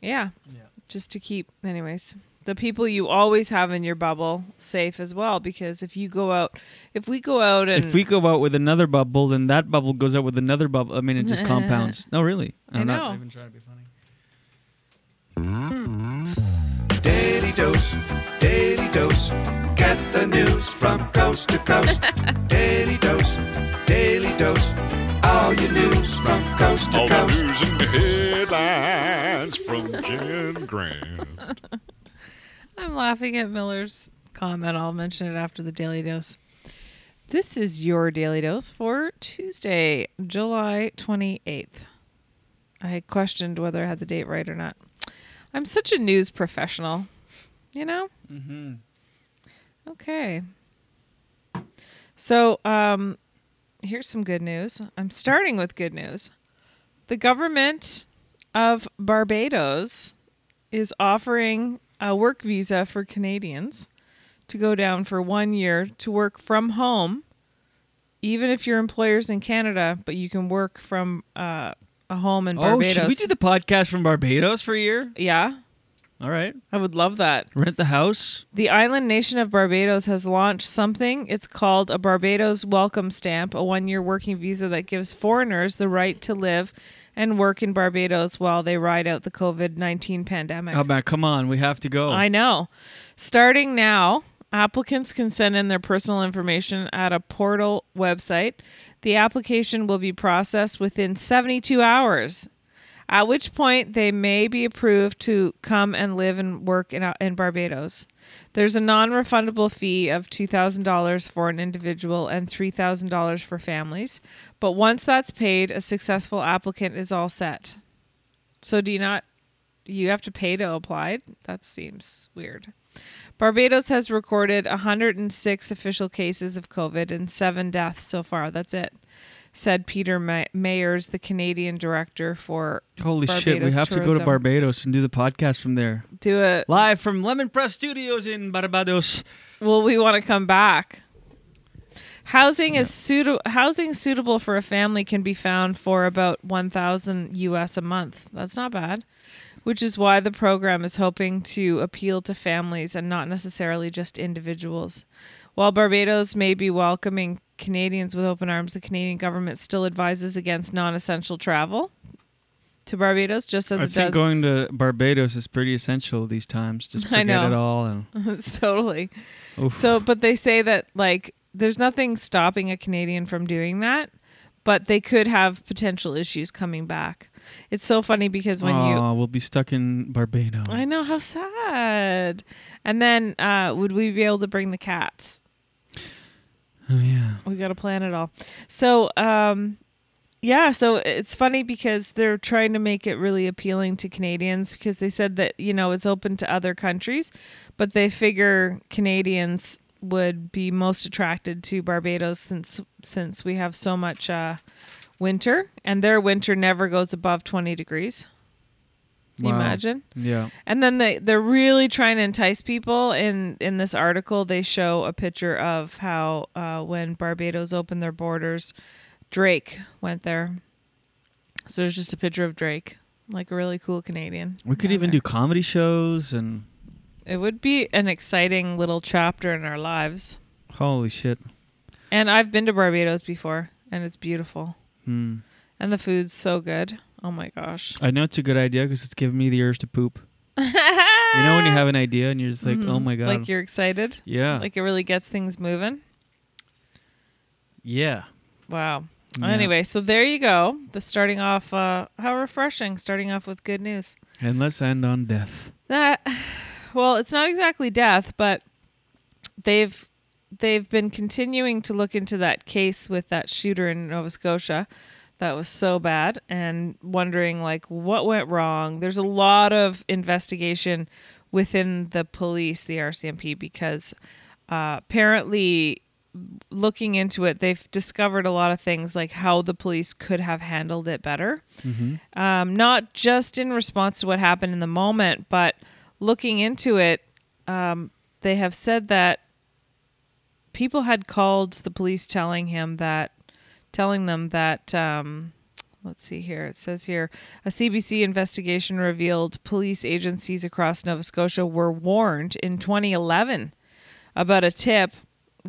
yeah. Just to keep anyways, the people you always have in your bubble safe as well because if you go out if we go out and If we go out with another bubble, then that bubble goes out with another bubble. I mean, it just compounds. No, really. I I'm know. not even trying to be funny. Daily dose, daily dose. Get the news from coast to coast. daily dose, daily dose. All your news from coast to All the news and headlines from Jen Grant. I'm laughing at Miller's comment. I'll mention it after the daily dose. This is your daily dose for Tuesday, July 28th. I questioned whether I had the date right or not. I'm such a news professional, you know? Mm-hmm. Okay. So, um, here's some good news. I'm starting with good news. The government of Barbados is offering a work visa for Canadians to go down for one year to work from home, even if your employer's in Canada, but you can work from uh, a home in Oh, Barbados. should we do the podcast from Barbados for a year? yeah, All right. I would love that. Rent the house. The island nation of Barbados has launched something. It's called a Barbados Welcome Stamp, a one year working visa that gives foreigners the right to live and work in Barbados while they ride out the COVID 19 pandemic. Oh, man, come on. We have to go. I know. Starting now, applicants can send in their personal information at a portal website. The application will be processed within 72 hours, at which point they may be approved to come and live and work in, in Barbados. There's a non refundable fee of $2,000 for an individual and $3,000 for families. But once that's paid, a successful applicant is all set. So, do you not you have to pay to apply? That seems weird. Barbados has recorded 106 official cases of COVID and seven deaths so far. That's it, said Peter Ma- Mayers, the Canadian director for Holy Barbados shit. We have to go to. Barbados and do the podcast from there. Do it. Live from Lemon Press Studios in Barbados. Well, we want to come back. Housing is suitable. Housing suitable for a family can be found for about 1,000 US a month. That's not bad. Which is why the program is hoping to appeal to families and not necessarily just individuals. While Barbados may be welcoming Canadians with open arms, the Canadian government still advises against non-essential travel to Barbados, just as I it think does. going to Barbados is pretty essential these times. Just I forget know. it all. And it's totally. Oof. So, but they say that like there's nothing stopping a Canadian from doing that, but they could have potential issues coming back. It's so funny because when you we'll be stuck in Barbados. I know how sad. And then uh would we be able to bring the cats? Oh yeah. We got to plan it all. So, um yeah, so it's funny because they're trying to make it really appealing to Canadians because they said that, you know, it's open to other countries, but they figure Canadians would be most attracted to Barbados since since we have so much uh winter and their winter never goes above 20 degrees. Wow. imagine? Yeah. And then they they're really trying to entice people. In in this article, they show a picture of how uh, when Barbados opened their borders, Drake went there. So there's just a picture of Drake, like a really cool Canadian. We could even there. do comedy shows and It would be an exciting little chapter in our lives. holy shit. And I've been to Barbados before, and it's beautiful, Hmm. and the food's so good. Oh my gosh! I know it's a good idea because it's giving me the urge to poop. you know when you have an idea and you're just like, oh Mhm. my god. Like you're excited. Yeah. Like it really gets things moving. yeah. Wow. Yeah. Anyway, so there you go. The starting off, uh, how refreshing. Starting off with good news. And let's end on death. That, well, it's not exactly death, but they've they've been continuing to look into that case with that shooter in Nova Scotia. That was so bad, and wondering like what went wrong. There's a lot of investigation within the police, the RCMP, because uh, apparently looking into it, they've discovered a lot of things like how the police could have handled it better. Mhm. Um, not just in response to what happened in the moment, but looking into it, um, they have said that people had called the police telling him that, telling them that, um, let's see here, it says here, a CBC investigation revealed police agencies across Nova Scotia were warned in 2011 about a tip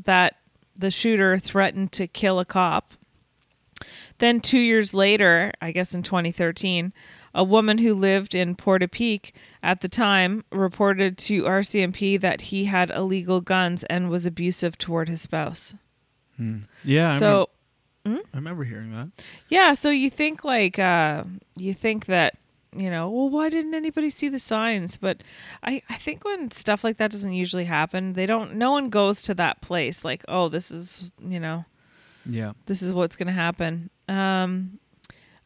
that the shooter threatened to kill a cop. Then, two years later, I guess in 2013, a woman who lived in Portapique at the time reported to RCMP that he had illegal guns and was abusive toward his spouse. Hmm. Yeah. I So, remem- I remember hearing that. yeah, so you think like uh you think that you know, well, why didn't anybody see the signs? But I, I think when stuff like that doesn't usually happen, they don't. No one goes to that place like, oh, this is you know, Yeah. this is what's going to happen. Um,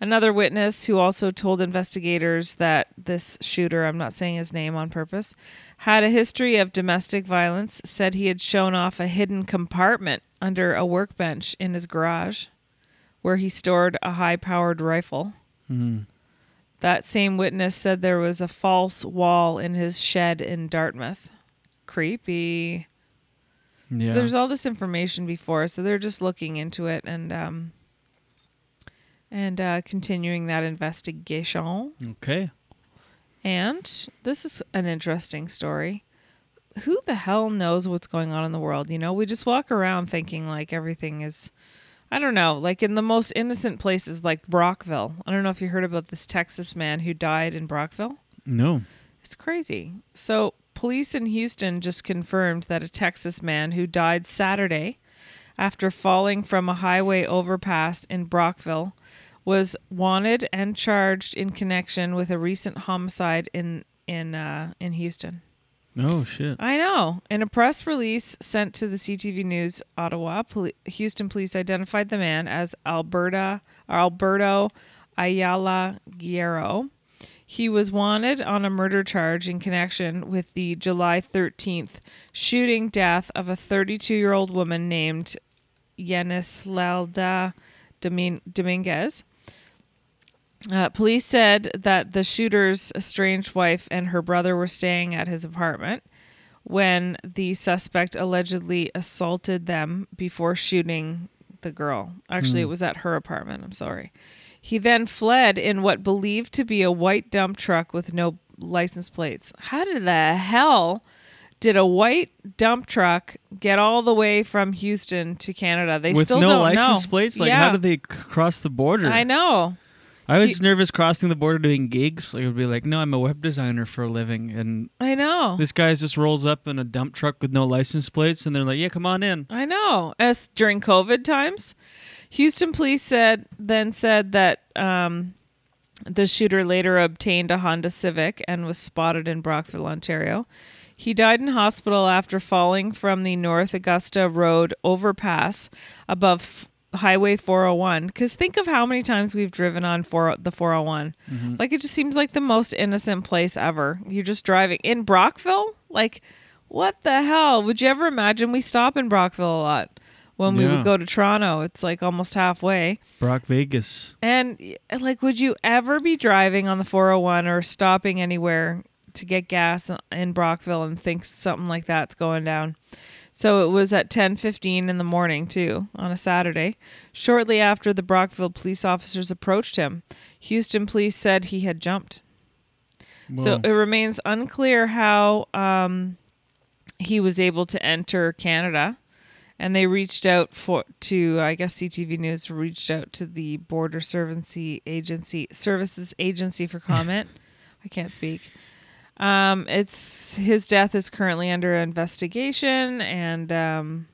another witness who also told investigators that this shooter, I'm not saying his name on purpose, had a history of domestic violence, said he had shown off a hidden compartment under a workbench in his garage where he stored a high powered rifle. Hmm. That same witness said there was a false wall in his shed in Dartmouth. Creepy. Yeah. So there's all this information before, so they're just looking into it and um and uh, continuing that investigation. Okay. And this is an interesting story. Who the hell knows what's going on in the world? You know, we just walk around thinking like everything is, I don't know, like in the most innocent places like Brockville. I don't know if you heard about this Texas man who died in Brockville. No. It's crazy. So, police in Houston just confirmed that a Texas man who died Saturday after falling from a highway overpass in Brockville was wanted and charged in connection with a recent homicide in in uh, in Houston. Oh shit. I know. In a press release sent to the CTV News Ottawa, poli- Houston police identified the man as Alberta Alberto Ayala Guerrero. He was wanted on a murder charge in connection with the July 13th shooting death of a 32 year old woman named Yenislalda Domin- Dominguez. Uh, police said that the shooter's estranged wife and her brother were staying at his apartment when the suspect allegedly assaulted them before shooting the girl. Actually, Hmm. it was at her apartment. I'm sorry. He then fled in what believed to be a white dump truck with no license plates. How did the hell did a white dump truck get all the way from Houston to Canada? They With still no don't license know. plates, like yeah. how did they c- cross the border? I know. I was He- nervous crossing the border doing gigs. Like, it would be like, no, I'm a web designer for a living, and I know. this guy just rolls up in a dump truck with no license plates, and they're like, yeah, come on in. I know. As during COVID times, Houston police said then said that um, the shooter later obtained a Honda Civic and was spotted in Brockville, Ontario. He died in hospital after falling from the North Augusta Road overpass above Highway 401. Because think of how many times we've driven on four, the 401. Mhm. Like it just seems like the most innocent place ever. You're just driving in Brockville. Like, what the hell? Would you ever imagine we stop in Brockville a lot when we would go to Toronto? It's like almost halfway. Brock Vegas. And like, would you ever be driving on the 401 or stopping anywhere to get gas in Brockville and thinks something like that's going down? So it was at 10:15 in the morning too on a Saturday. Shortly after the Brockville police officers approached him, Houston police said he had jumped. So it remains unclear how um, he was able to enter Canada, and they reached out for to I guess CTV News reached out to the Border Services Agency Services Agency for comment. I can't speak. Um, it's his death is currently under investigation, and um,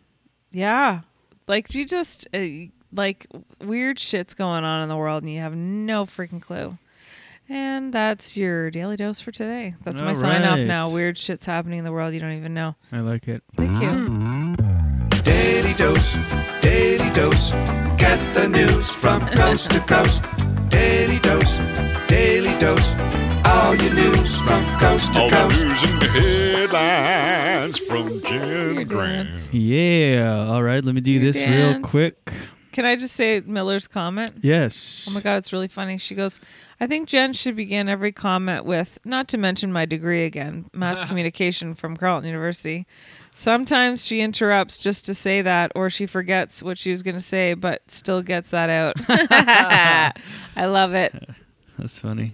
yeah, like you just uh, like weird shit's going on in the world, and you have no freaking clue. And that's your daily dose for today. That's my All sign off now. Weird shit's happening in the world you don't even know. I like it. Thank you. Daily dose, daily dose. Get the news from coast to coast. Daily dose, daily dose. All your news from coast to All the coast. news and headlines from Jen Grant. Yeah. All right. Let me do this real quick. Can I just say Miller's comment? Yes. Oh my god, it's really funny. She goes, I think Jen should begin every comment with, not to mention my degree again, mass communication from Carleton University. Sometimes she interrupts just to say that, or she forgets what she was going to say, but still gets that out. I love it. That's funny.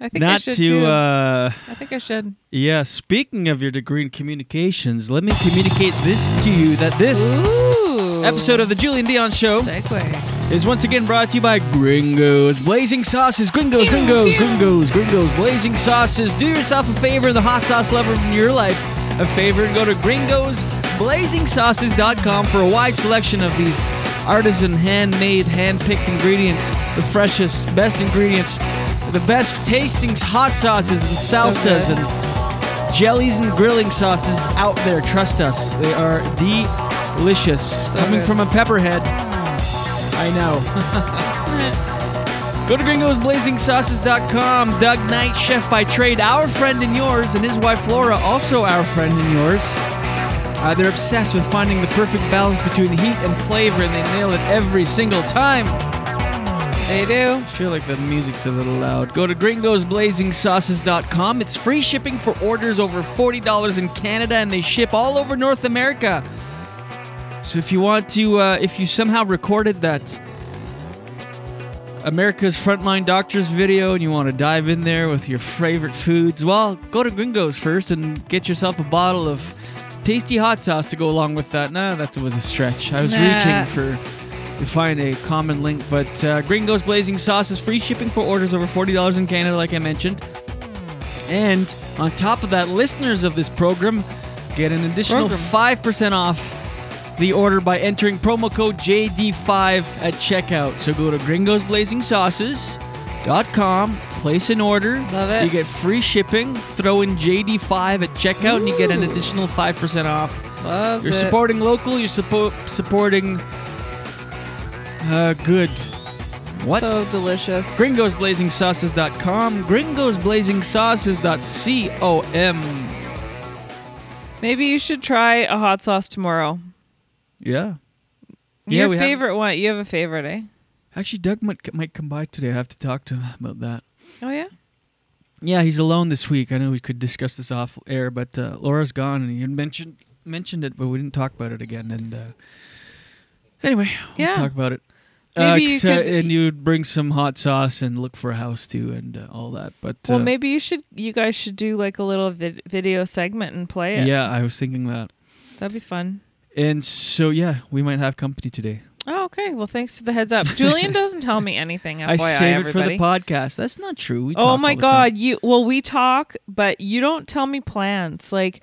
I think I Not should to. too. Uh, I think I should. yeah. Speaking of your degree in communications, let me communicate this to you: that this Ooh. episode of the Julien Dionne Show Segue. is once again brought to you by Gringos Blazing Sauces. Gringos, Gringos, Gringos, Gringos Blazing Sauces. Do yourself a favor, the hot sauce lover in your life, a favor and go to gringosblazingsauces.com for a wide selection of these artisan, handmade, hand-picked ingredients, the freshest, best ingredients, the best tasting hot sauces and salsas good. and jellies and grilling sauces out there. Trust us, they are delicious. So Coming good. from a pepperhead, I know. Go to gringosblazingsauces.com. Doug Knight, chef by trade, our friend and yours, and his wife Laura, also our friend and yours. Uh, they're obsessed with finding the perfect balance between heat and flavor, and they nail it every single time. They do. I feel like the music's a little loud. Go to gringosblazingsauces.com. It's free shipping for orders over $40 in Canada, and they ship all over North America. So if you want to, uh, if you somehow recorded that America's Frontline Doctors video and you want to dive in there with your favorite foods, well, go to Gringos first and get yourself a bottle of tasty hot sauce to go along with that. Nah, that was a stretch. I was Nah. reaching for to find a common link, but uh, Gringos Blazing Sauce is free shipping for orders over $40 in Canada, like I mentioned. And on top of that, listeners of this program get an additional Program. 5% off the order by entering promo code JD5 at checkout. So go to gringosblazingsauces.com, place an order. Love it. You get free shipping, throw in JD5 at checkout, and you get an additional 5% off. Love You're it. supporting local, you're suppo- supporting uh, good. What? So delicious. gringosblazingsauces.com, gringosblazingsauces.com. Maybe you should try a hot sauce tomorrow. Yeah. Yeah, Your have- favorite one. You have a favorite, eh? Actually, Doug might, might come by today. I have to talk to him about that. Oh yeah. Yeah, he's alone this week. I know we could discuss this off air, but uh, Laura's gone, and he had mentioned mentioned it, but we didn't talk about it again. And uh, anyway, we'll Yeah. talk about it. Maybe uh, you could- and you would bring some hot sauce and look for a house too, and uh, all that. But Well, uh, maybe you should. You guys should do like a little vid- video segment and play it. yeah, I was thinking that. that'd be fun. And so yeah, we might have company today. Oh, okay. Well, thanks for the heads up. Julien doesn't tell me anything. FYI, I save it for the podcast. That's not true. We oh my god, you. Well, we talk, but you don't tell me plans. Like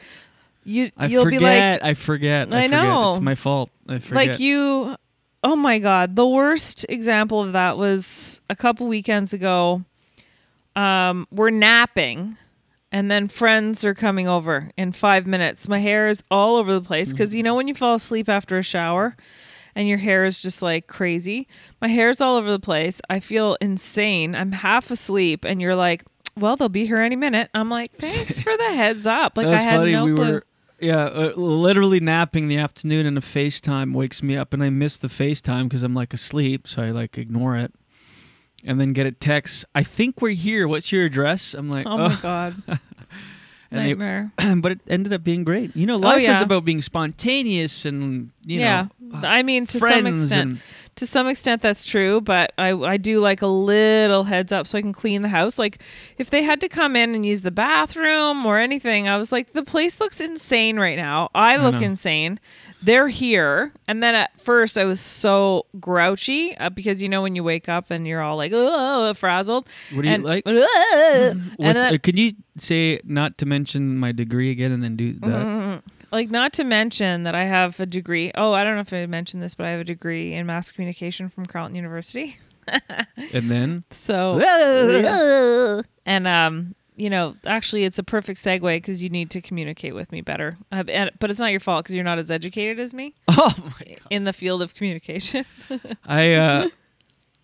you, I you'll forget. be like, I forget. I, I forget. know. It's my fault. I forget. like you. Oh my god, the worst example of that was a couple weekends ago. Um, we're napping. And then friends are coming over in five minutes. My hair is all over the place because you know when you fall asleep after a shower and your hair is just like crazy. My hair's all over the place. I feel insane. I'm half asleep, and you're like, "Well, they'll be here any minute." I'm like, "Thanks for the heads up." Like I had funny. no we clue. were yeah, uh, literally napping the afternoon, and a FaceTime wakes me up, and I miss the FaceTime because I'm like asleep, so I like ignore it, and then get a text. I think we're here. What's your address? I'm like, oh my god, And they- nightmare. but it ended up being great. You know, life is yeah. about being spontaneous and you yeah, know, I mean to some extent. and- To some extent, that's true, but I I do like a little heads up so I can clean the house. Like if they had to come in and use the bathroom or anything, I was like, the place looks insane right now. I I look know. insane. They're here, and then at first I was so grouchy uh, because you know when you wake up and you're all like, oh, frazzled. What do you and, like? and With- then, uh, could you say not to mention my degree again and then do that? Like, not to mention that I have a degree. Oh, I don't know if I mentioned this, but I have a degree in mass communication from Carleton University. And then So, and um, you know, actually, it's a perfect segue because you need to communicate with me better. Uh, and, but it's not your fault because you're not as educated as me. Oh my God. In the field of communication. I uh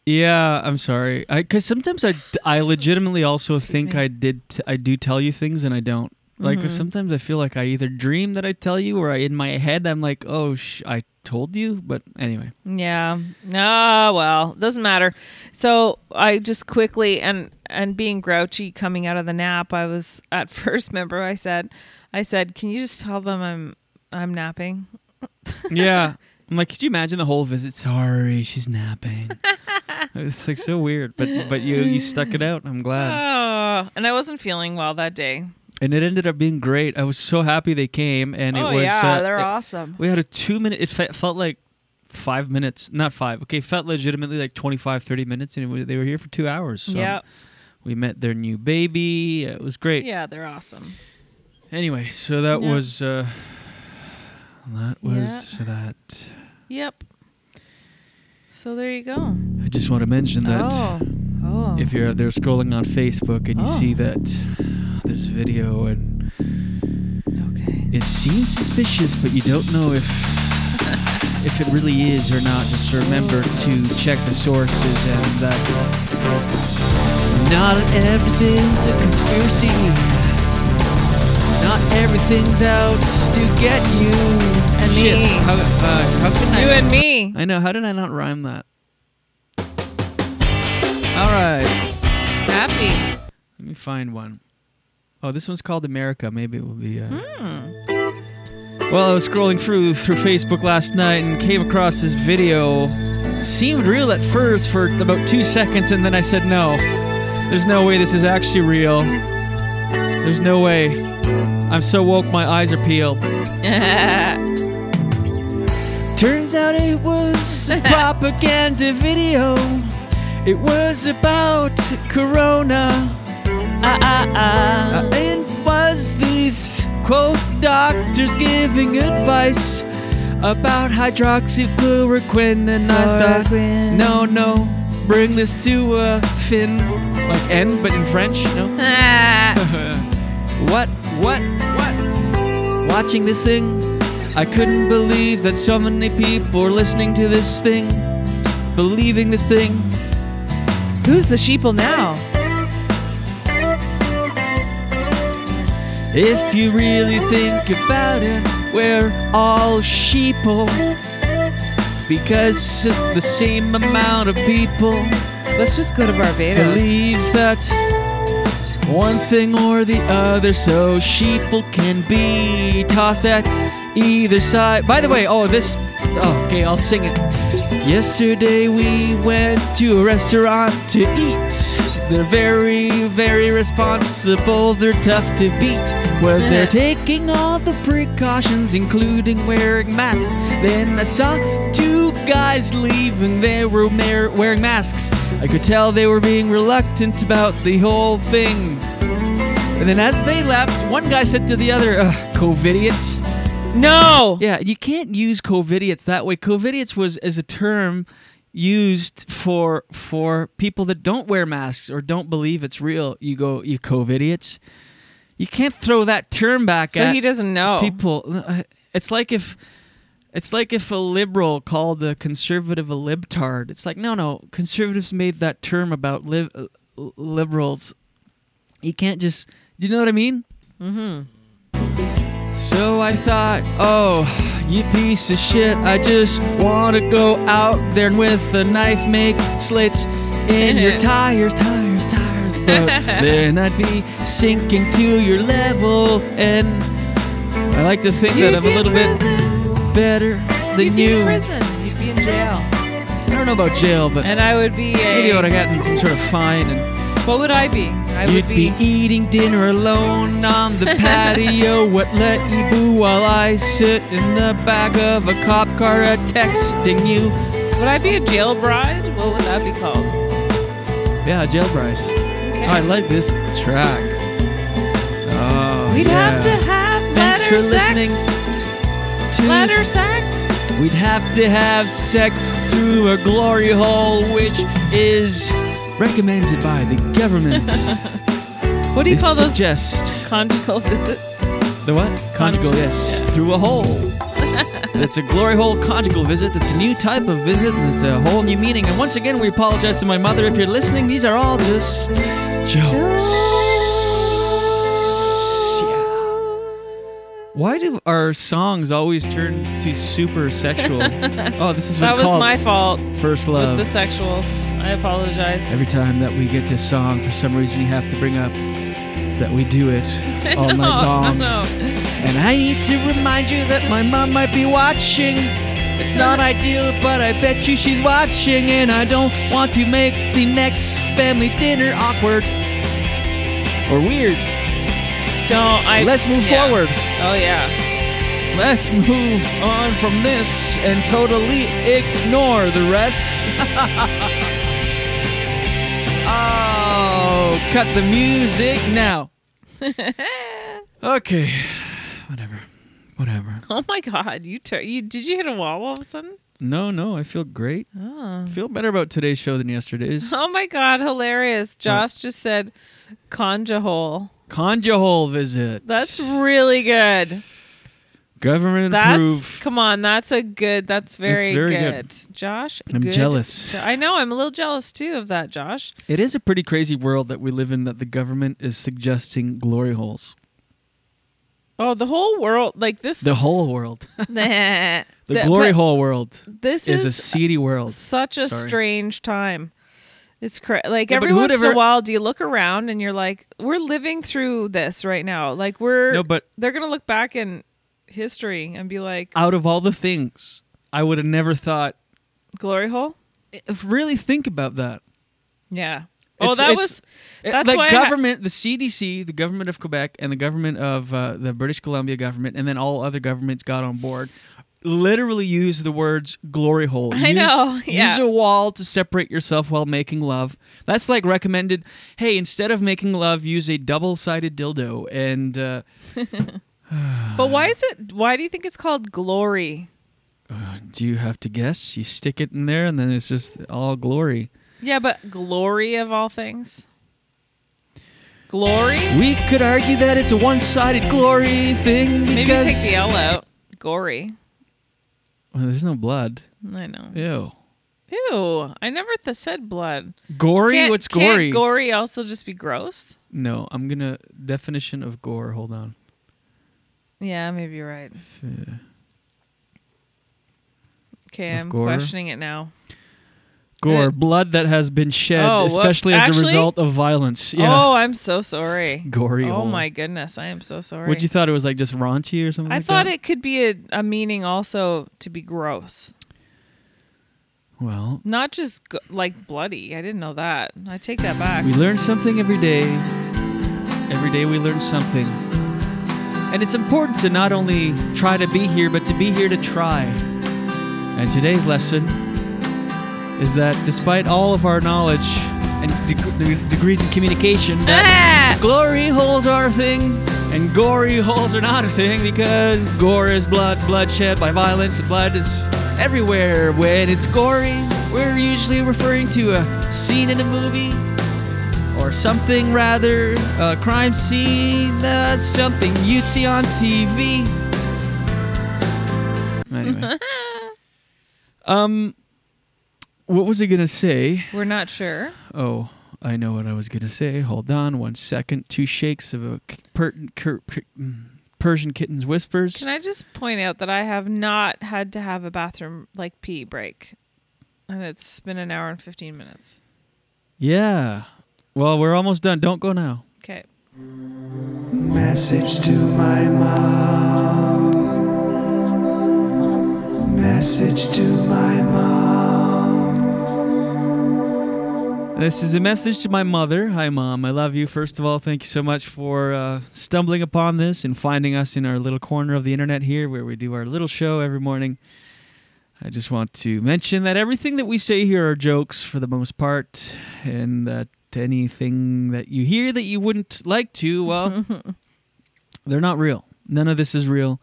yeah, I'm sorry. I cuz sometimes I I legitimately also think I did t- I do tell you things and I don't. Like Mhm. sometimes I feel like I either dream that I tell you, or I in my head I'm like, oh, sh- I told you. But anyway, Yeah. Oh well, doesn't matter. So I just quickly and and being grouchy coming out of the nap, I was at first. Remember, I said, I said, can you just tell them I'm I'm napping? yeah. I'm like, could you imagine the whole visit? Sorry, she's napping. it's like so weird, but but you you stuck it out. I'm glad. Oh, and I wasn't feeling well that day. And it ended up being great. I was so happy they came, and it Oh, was yeah, uh, they're it- awesome. We had a two minute. It fe- felt like five minutes, not five. Okay, felt legitimately like 25, 30 minutes, and it was, they were here for two hours. So Yep. we met their new baby. It was great. Yeah, they're awesome. Anyway, so that Yeah. was uh, that was that. Yep. So there you go. I just want to mention that Oh. Oh. if you're out there scrolling on Facebook and you Oh. see that this video and okay, it seems suspicious, but you don't know if if it really is or not. Just remember to check the sources and that not everything's a conspiracy. Not everything's out to get you. And Shit. me. How, uh, how can I? You and me. I know. How did I not rhyme that? All right. Happy. Let me find one. Oh, this one's called America. Maybe it will be. Uh... Hmm. Well, I was scrolling through through Facebook last night and came across this video. Seemed real at first for about two seconds, and then I said, "No, there's no way this is actually real. There's no way." I'm so woke, my eyes are peeled. Turns out it was a propaganda video. It was about Corona. Ah ah ah. It was these quote doctors giving advice about hydroxychloroquine, and I thought, no, no, bring this to a fin, like N, but in French, no. what, what, what? Watching this thing, I couldn't believe that so many people were listening to this thing, believing this thing. Who's the sheeple now? If you really think about it, we're all sheeple. Because the same amount of people Let's just go to Barbados. believe that one thing or the other, so sheeple can be tossed at either side. By the way, oh, this. Oh, okay, I'll sing it. Yesterday we went to a restaurant to eat. They're very, very responsible. They're tough to beat. Well, they're taking all the precautions, including wearing masks. Then I saw two guys leaving. They were wearing masks. I could tell they were being reluctant about the whole thing. And then as they left, one guy said to the other, Ugh, "Covidiots." No. Yeah, you can't use covidiots that way. Covidiots was as a term used for for people that don't wear masks or don't believe it's real. You go, you covidiots. You can't throw that term back So at he doesn't know. people. It's like if it's like if a liberal called a conservative a libtard. It's like no, no. Conservatives made that term about li- liberals. You can't just. You know what I mean? Mm-hmm. So I thought, oh, you piece of shit. I just want to go out there and with a knife make slits in your tires, tires, tires. But then I'd be sinking to your level. And I like to think that You'd I'm a little bit better than You'd be you. in prison. You'd be in jail. I don't know about jail, but And I would be a. maybe I would have gotten some sort of fine and. What would I be? I You'd would be. be eating dinner alone on the patio. What let you boo while I sit in the back of a cop car texting you? Would I be a jail bride? What would that be called? Yeah, jailbride. Okay. Oh, I like this track. Oh, We'd yeah. have to have Thanks letter for sex. listening to Letter sex. We'd have to have sex through a glory hole, which is recommended by the government. What do you call those suggest conjugal visits? The what? Conjugal, yes. Through a hole. it's a glory hole conjugal visit. It's a new type of visit and it's a whole new meaning. And once again, we apologize to my mother if you're listening. These are all just jokes. Yeah. Why do our songs always turn to super sexual? oh, this is that was my fault. First love. With the sexual. I apologize. Every time that we get to a song, for some reason, you have to bring up that we do it all no, night long. No. And I need to remind you that my mom might be watching. It's not ideal, but I bet you she's watching. And I don't want to make the next family dinner awkward or weird. Don't. I. Let's move yeah. forward. Oh yeah. Let's move on from this and totally ignore the rest. cut the music now. okay, whatever, whatever. Oh my God! You tur- you did you hit a wall all of a sudden? No, no, I feel great. Oh. Feel better about today's show than yesterday's. Oh my God! Hilarious. Josh just said, "Conja hole." Conja hole visit. That's really good. Government That's approved. come on. That's a good. That's very, very good. good. Josh. I'm good jealous. I know. I'm a little jealous too of that, Josh. It is a pretty crazy world that we live in that the government is suggesting glory holes. Oh, the whole world like this. The whole world. the The glory hole world This is, is a seedy world. Such a Sorry. strange time. It's cra- like Yeah, every once in a while, do you look around and you're like, we're living through this right now. Like we're No, but- they're gonna look back in history and be like, Out of all the things, I would have never thought. glory hole. Really think about that. Yeah. Oh, that it's- was. it- That's the why I ha- government, the CDC, the government of Quebec, and the government of uh, the British Columbia government, and then all other governments got on board. Literally use the words glory hole. I use, know, yeah. Use a wall to separate yourself while making love. That's like recommended. Hey, instead of making love, use a double-sided dildo. And uh, But why is it? Why do you think it's called glory? Uh, do you have to guess? You stick it in there, and then it's just all glory. Yeah, but glory of all things. Glory. We could argue that it's a one-sided glory thing. Maybe because, take the L out. Gory. Well, there's no blood. I know. Ew. Ew. I never th- said blood. Gory? Can't- What's can't gory? gory also just be gross? No, I'm gonna definition of gore. Hold on. Yeah, maybe you're right. Okay, Of I'm gore? questioning it now. Gore, Uh, blood that has been shed, Oh, whoops. especially as a result of violence. Yeah. Oh, I'm so sorry. Gory Oh hole. my goodness, I am so sorry. What you thought it was like just raunchy or something? I like thought that? it could be a, a meaning also to be gross, Well, not just like bloody. I didn't know that. I take that back. we learn something every day. Every day we learn something. And it's important to not only try to be here, but to be here to try. And today's lesson is that despite all of our knowledge and de- degrees in communication, that ah. glory holes are a thing, and gory holes are not a thing because gore is blood, bloodshed by violence, and blood is everywhere. When it's gory, we're usually referring to a scene in a movie or something rather, a crime scene, uh, something you'd see on TV. Anyway. um, what was I gonna say? We're not sure. Oh, I know what I was gonna say. Hold on one second. Two shakes of a per- cur- cur- Persian kitten's whispers. Can I just point out that I have not had to have a bathroom like pee break, and it's been an hour and fifteen minutes. Yeah. Well, we're almost done. Don't go now. Okay. Message to my mom. Message to my mom. This is a message to my mother. Hi, Mom. I love you. First of all, thank you so much for uh, stumbling upon this and finding us in our little corner of the internet here where we do our little show every morning. I just want to mention that everything that we say here are jokes for the most part, and that anything that you hear that you wouldn't like to, well, they're not real. None of this is real.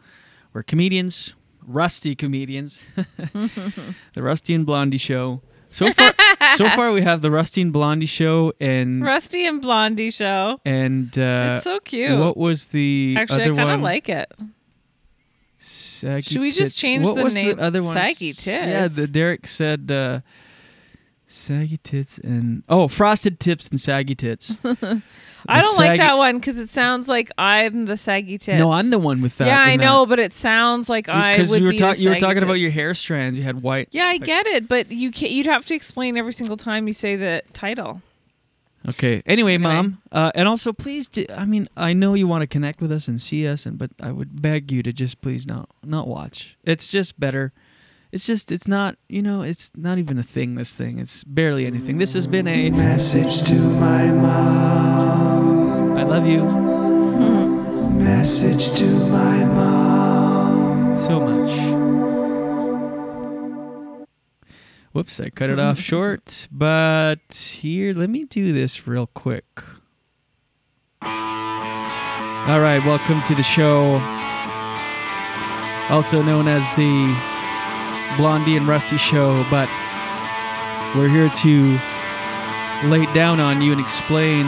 We're comedians, rusty comedians. the Rusty and Blondie show. So far, so far we have the Rusty and Blondie show and Rusty and Blondie show. and uh, It's so cute. What was the Actually, I other kind of one? like it. Saggy Should we just Tits. change what the was name? The other one? Saggy Yeah, the Derek said uh, Saggy tits and oh, frosted tips and saggy tits. I don't like that one because it sounds like I'm the saggy tits. No, I'm the one with that. Yeah, I in that. know, but it sounds like I Because you were ta- you were saggy talking about your hair strands. You had white. Yeah, I get it, but you can't, you'd have to explain every single time you say the title. Okay. Anyway, mom, uh, and also please, do, I mean, I know you want to connect with us and see us, and but I would beg you to just please not not watch. It's just better. It's just it's not you know it's not even a thing. This thing it's barely anything. This has been a Message to my mom. I love you Message to my mom. so much. Whoops, I cut it off short. But here, let me do this real quick. All right, welcome to the show. Also known as the Blondie and Rusty Show, but we're here to lay it down on you and explain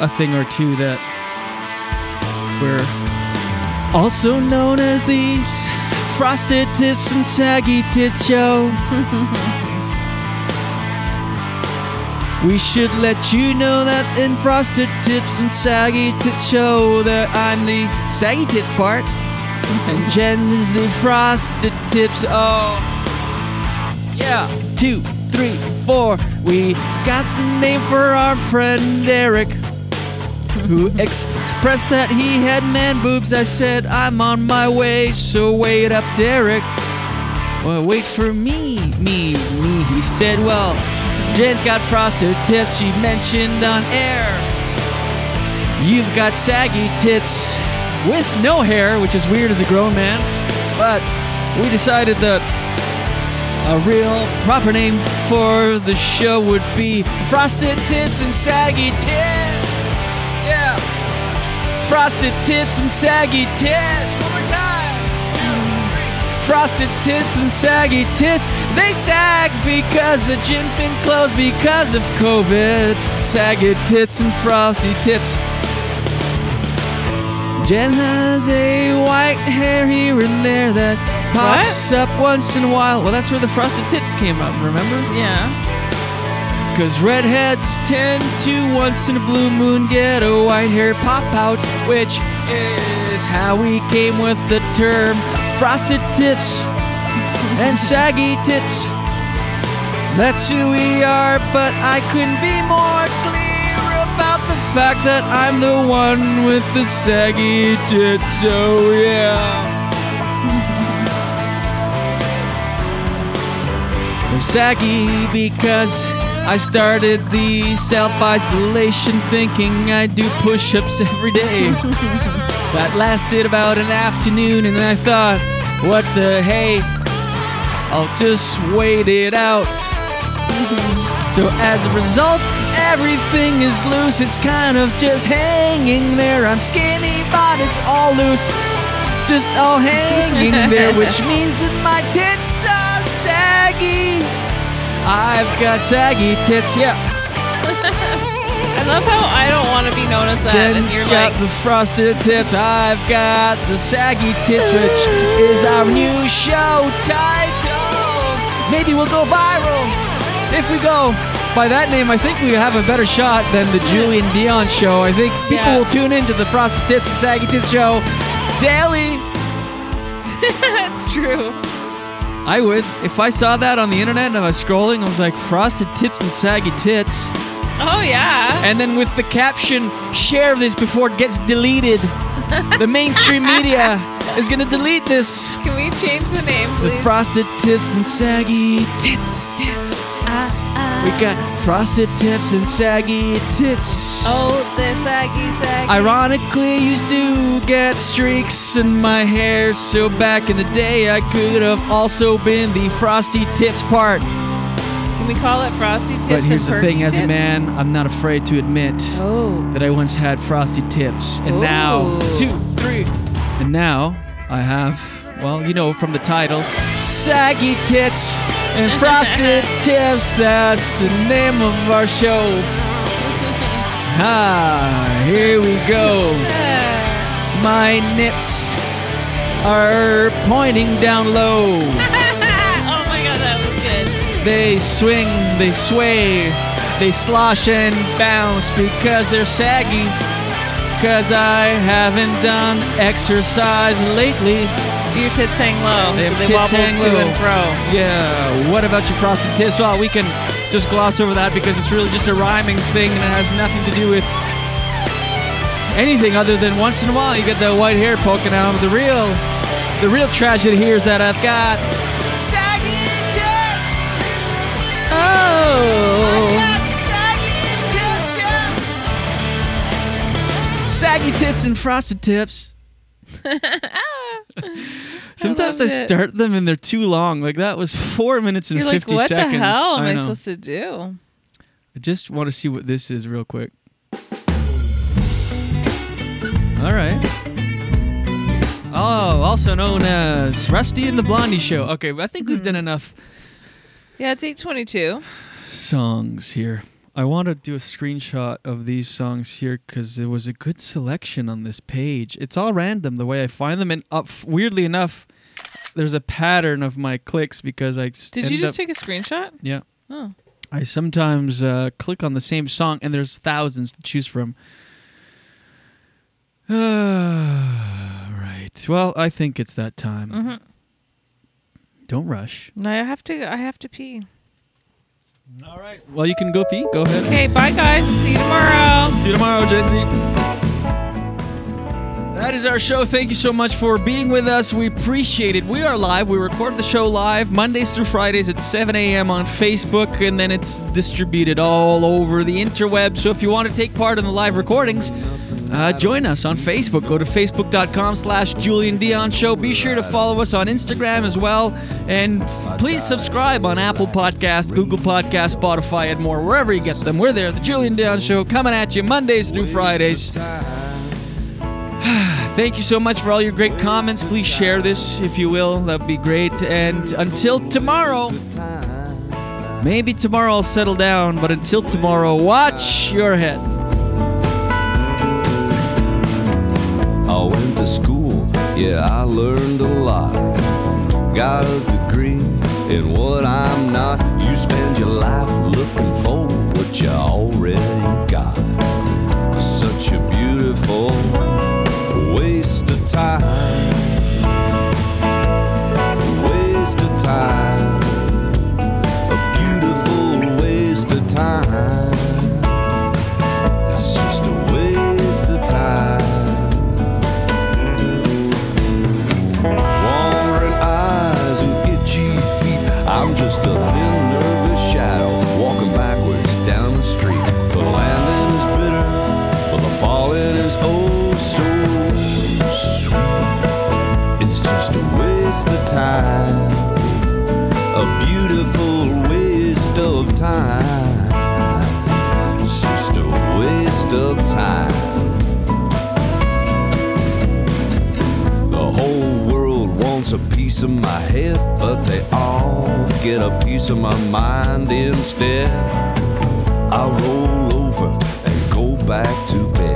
a thing or two that we're also known as these Frosted Tips and Saggy Tits Show. we should let you know that in Frosted Tips and Saggy Tits Show that I'm the Saggy Tits part and Jen's the Frosted Tips. Oh, yeah. Two, three, four. We got the name for our friend Eric who expressed that he had man boobs. I said, I'm on my way, so wait up, Derek. Well, wait for me, me, me. He said, Well, Jen's got frosted tips, she mentioned on air. You've got saggy tits with no hair, which is weird as a grown man. But we decided that a real proper name for the show would be Frosted Tips and Saggy Tits. Yeah. Frosted tips and saggy tits. One more time. Two, three. Frosted tips and saggy tits. They sag because the gym's been closed because of COVID. Saggy tits and frosty tips. Jen has a white hair here and there that pops up once in a while. Well, that's where the frosted tips came up, remember? Yeah. Cause redheads tend to once in a blue moon get a white hair pop out, which is how we came with the term frosted tips and saggy tits. That's who we are, but I couldn't be more clear about fact that I'm the one with the saggy tits, so yeah. I'm saggy because I started the self isolation thinking I'd do push ups every day. that lasted about an afternoon, and I thought, what the hey, I'll just wait it out. So as a result, everything is loose, it's kind of just hanging there. I'm skinny, but it's all loose. Just all hanging there, which means that my tits are saggy. I've got saggy tits, yeah. I love how I don't want to be known as that. and Jen's got like, the frosted tips. I've got the saggy tits, which is our new show title. Maybe we'll go viral. If we go by that name, I think we have a better shot than the Julien Dionne show. I think people Yeah. will tune into the frosted tips and saggy tits show daily. That's true. I would. If I saw that on the internet and I was scrolling, I was like, frosted tips and saggy tits. Oh yeah. And then with the caption, share this before it gets deleted. the mainstream media is going to delete this. Can we change the name, please? The frosted tips and saggy tits, tits. We got frosted tips and saggy tits. oh, they're saggy, saggy. Ironically, used to get streaks in my hair, so back in the day, I could have also been the frosty tips part. Can we call it frosty tips? But here's and the thing as a man, I'm not afraid to admit Oh. that I once had frosty tips. And now, two, three. And now I have, well, you know from the title, saggy tits and frosted tips. That's the name of our show. Ah, here we go. My nips are pointing down low. oh my god, that was good. They swing, they sway, they slosh and bounce because they're saggy. Cause I haven't done exercise lately. Do your tits hang low? They Do they tits wobble hang to low. and fro? Yeah. What about your frosted tips? Well, we can just gloss over that because it's really just a rhyming thing and it has nothing to do with anything other than once in a while you get the white hair poking out. The real, the real tragedy here is that I've got saggy tits. Oh. Saggy tits and frosted tips. Sometimes I, it. start them and they're too long. Like that was four minutes and You're like, fifty what seconds. the hell am I, know. supposed to do? I just want to see what this is real quick. All right. Oh, also known as Rusty and the Blondie Show. Okay, I think we've Mm-hmm. done enough Yeah, it's 822. songs here. I want to do a screenshot of these songs here because it was a good selection on this page. It's all random the way I find them, and up weirdly enough, there's a pattern of my clicks because I Did you just up- take a screenshot? Yeah. Oh. I sometimes uh, click on the same song, and there's thousands to choose from. right. Well, I think it's that time. Mm-hmm. Don't rush. No, I have to. I have to pee. All right. Well, you can go pee. Go ahead. Okay, bye guys. See you tomorrow. See you tomorrow, Z. That is our show. Thank you so much for being with us. We appreciate it. We are live. We record the show live Mondays through Fridays at 7 a.m. on Facebook, and then it's distributed all over the interweb. So if you want to take part in the live recordings, uh, join us on Facebook. Go to facebook.com slash Julien Dionne Show. Be sure to follow us on Instagram as well. And f- please subscribe on Apple Podcasts, Google Podcasts, Spotify, and more. Wherever you get them, we're there. The Julien Dionne Show coming at you Mondays through Fridays. Thank you so much for all your great comments. Please share this if you will. That'd be great. And until tomorrow, maybe tomorrow I'll settle down, but until tomorrow, watch your head. Yeah, I learned a lot. Got a degree in what I'm not. You spend your life looking for what you already got. Such a beautiful waste of time. Waste of time. Waste of time, a beautiful waste of time. It's just a waste of time. The whole world wants a piece of my head, but they all get a piece of my mind instead. I roll over and go back to bed.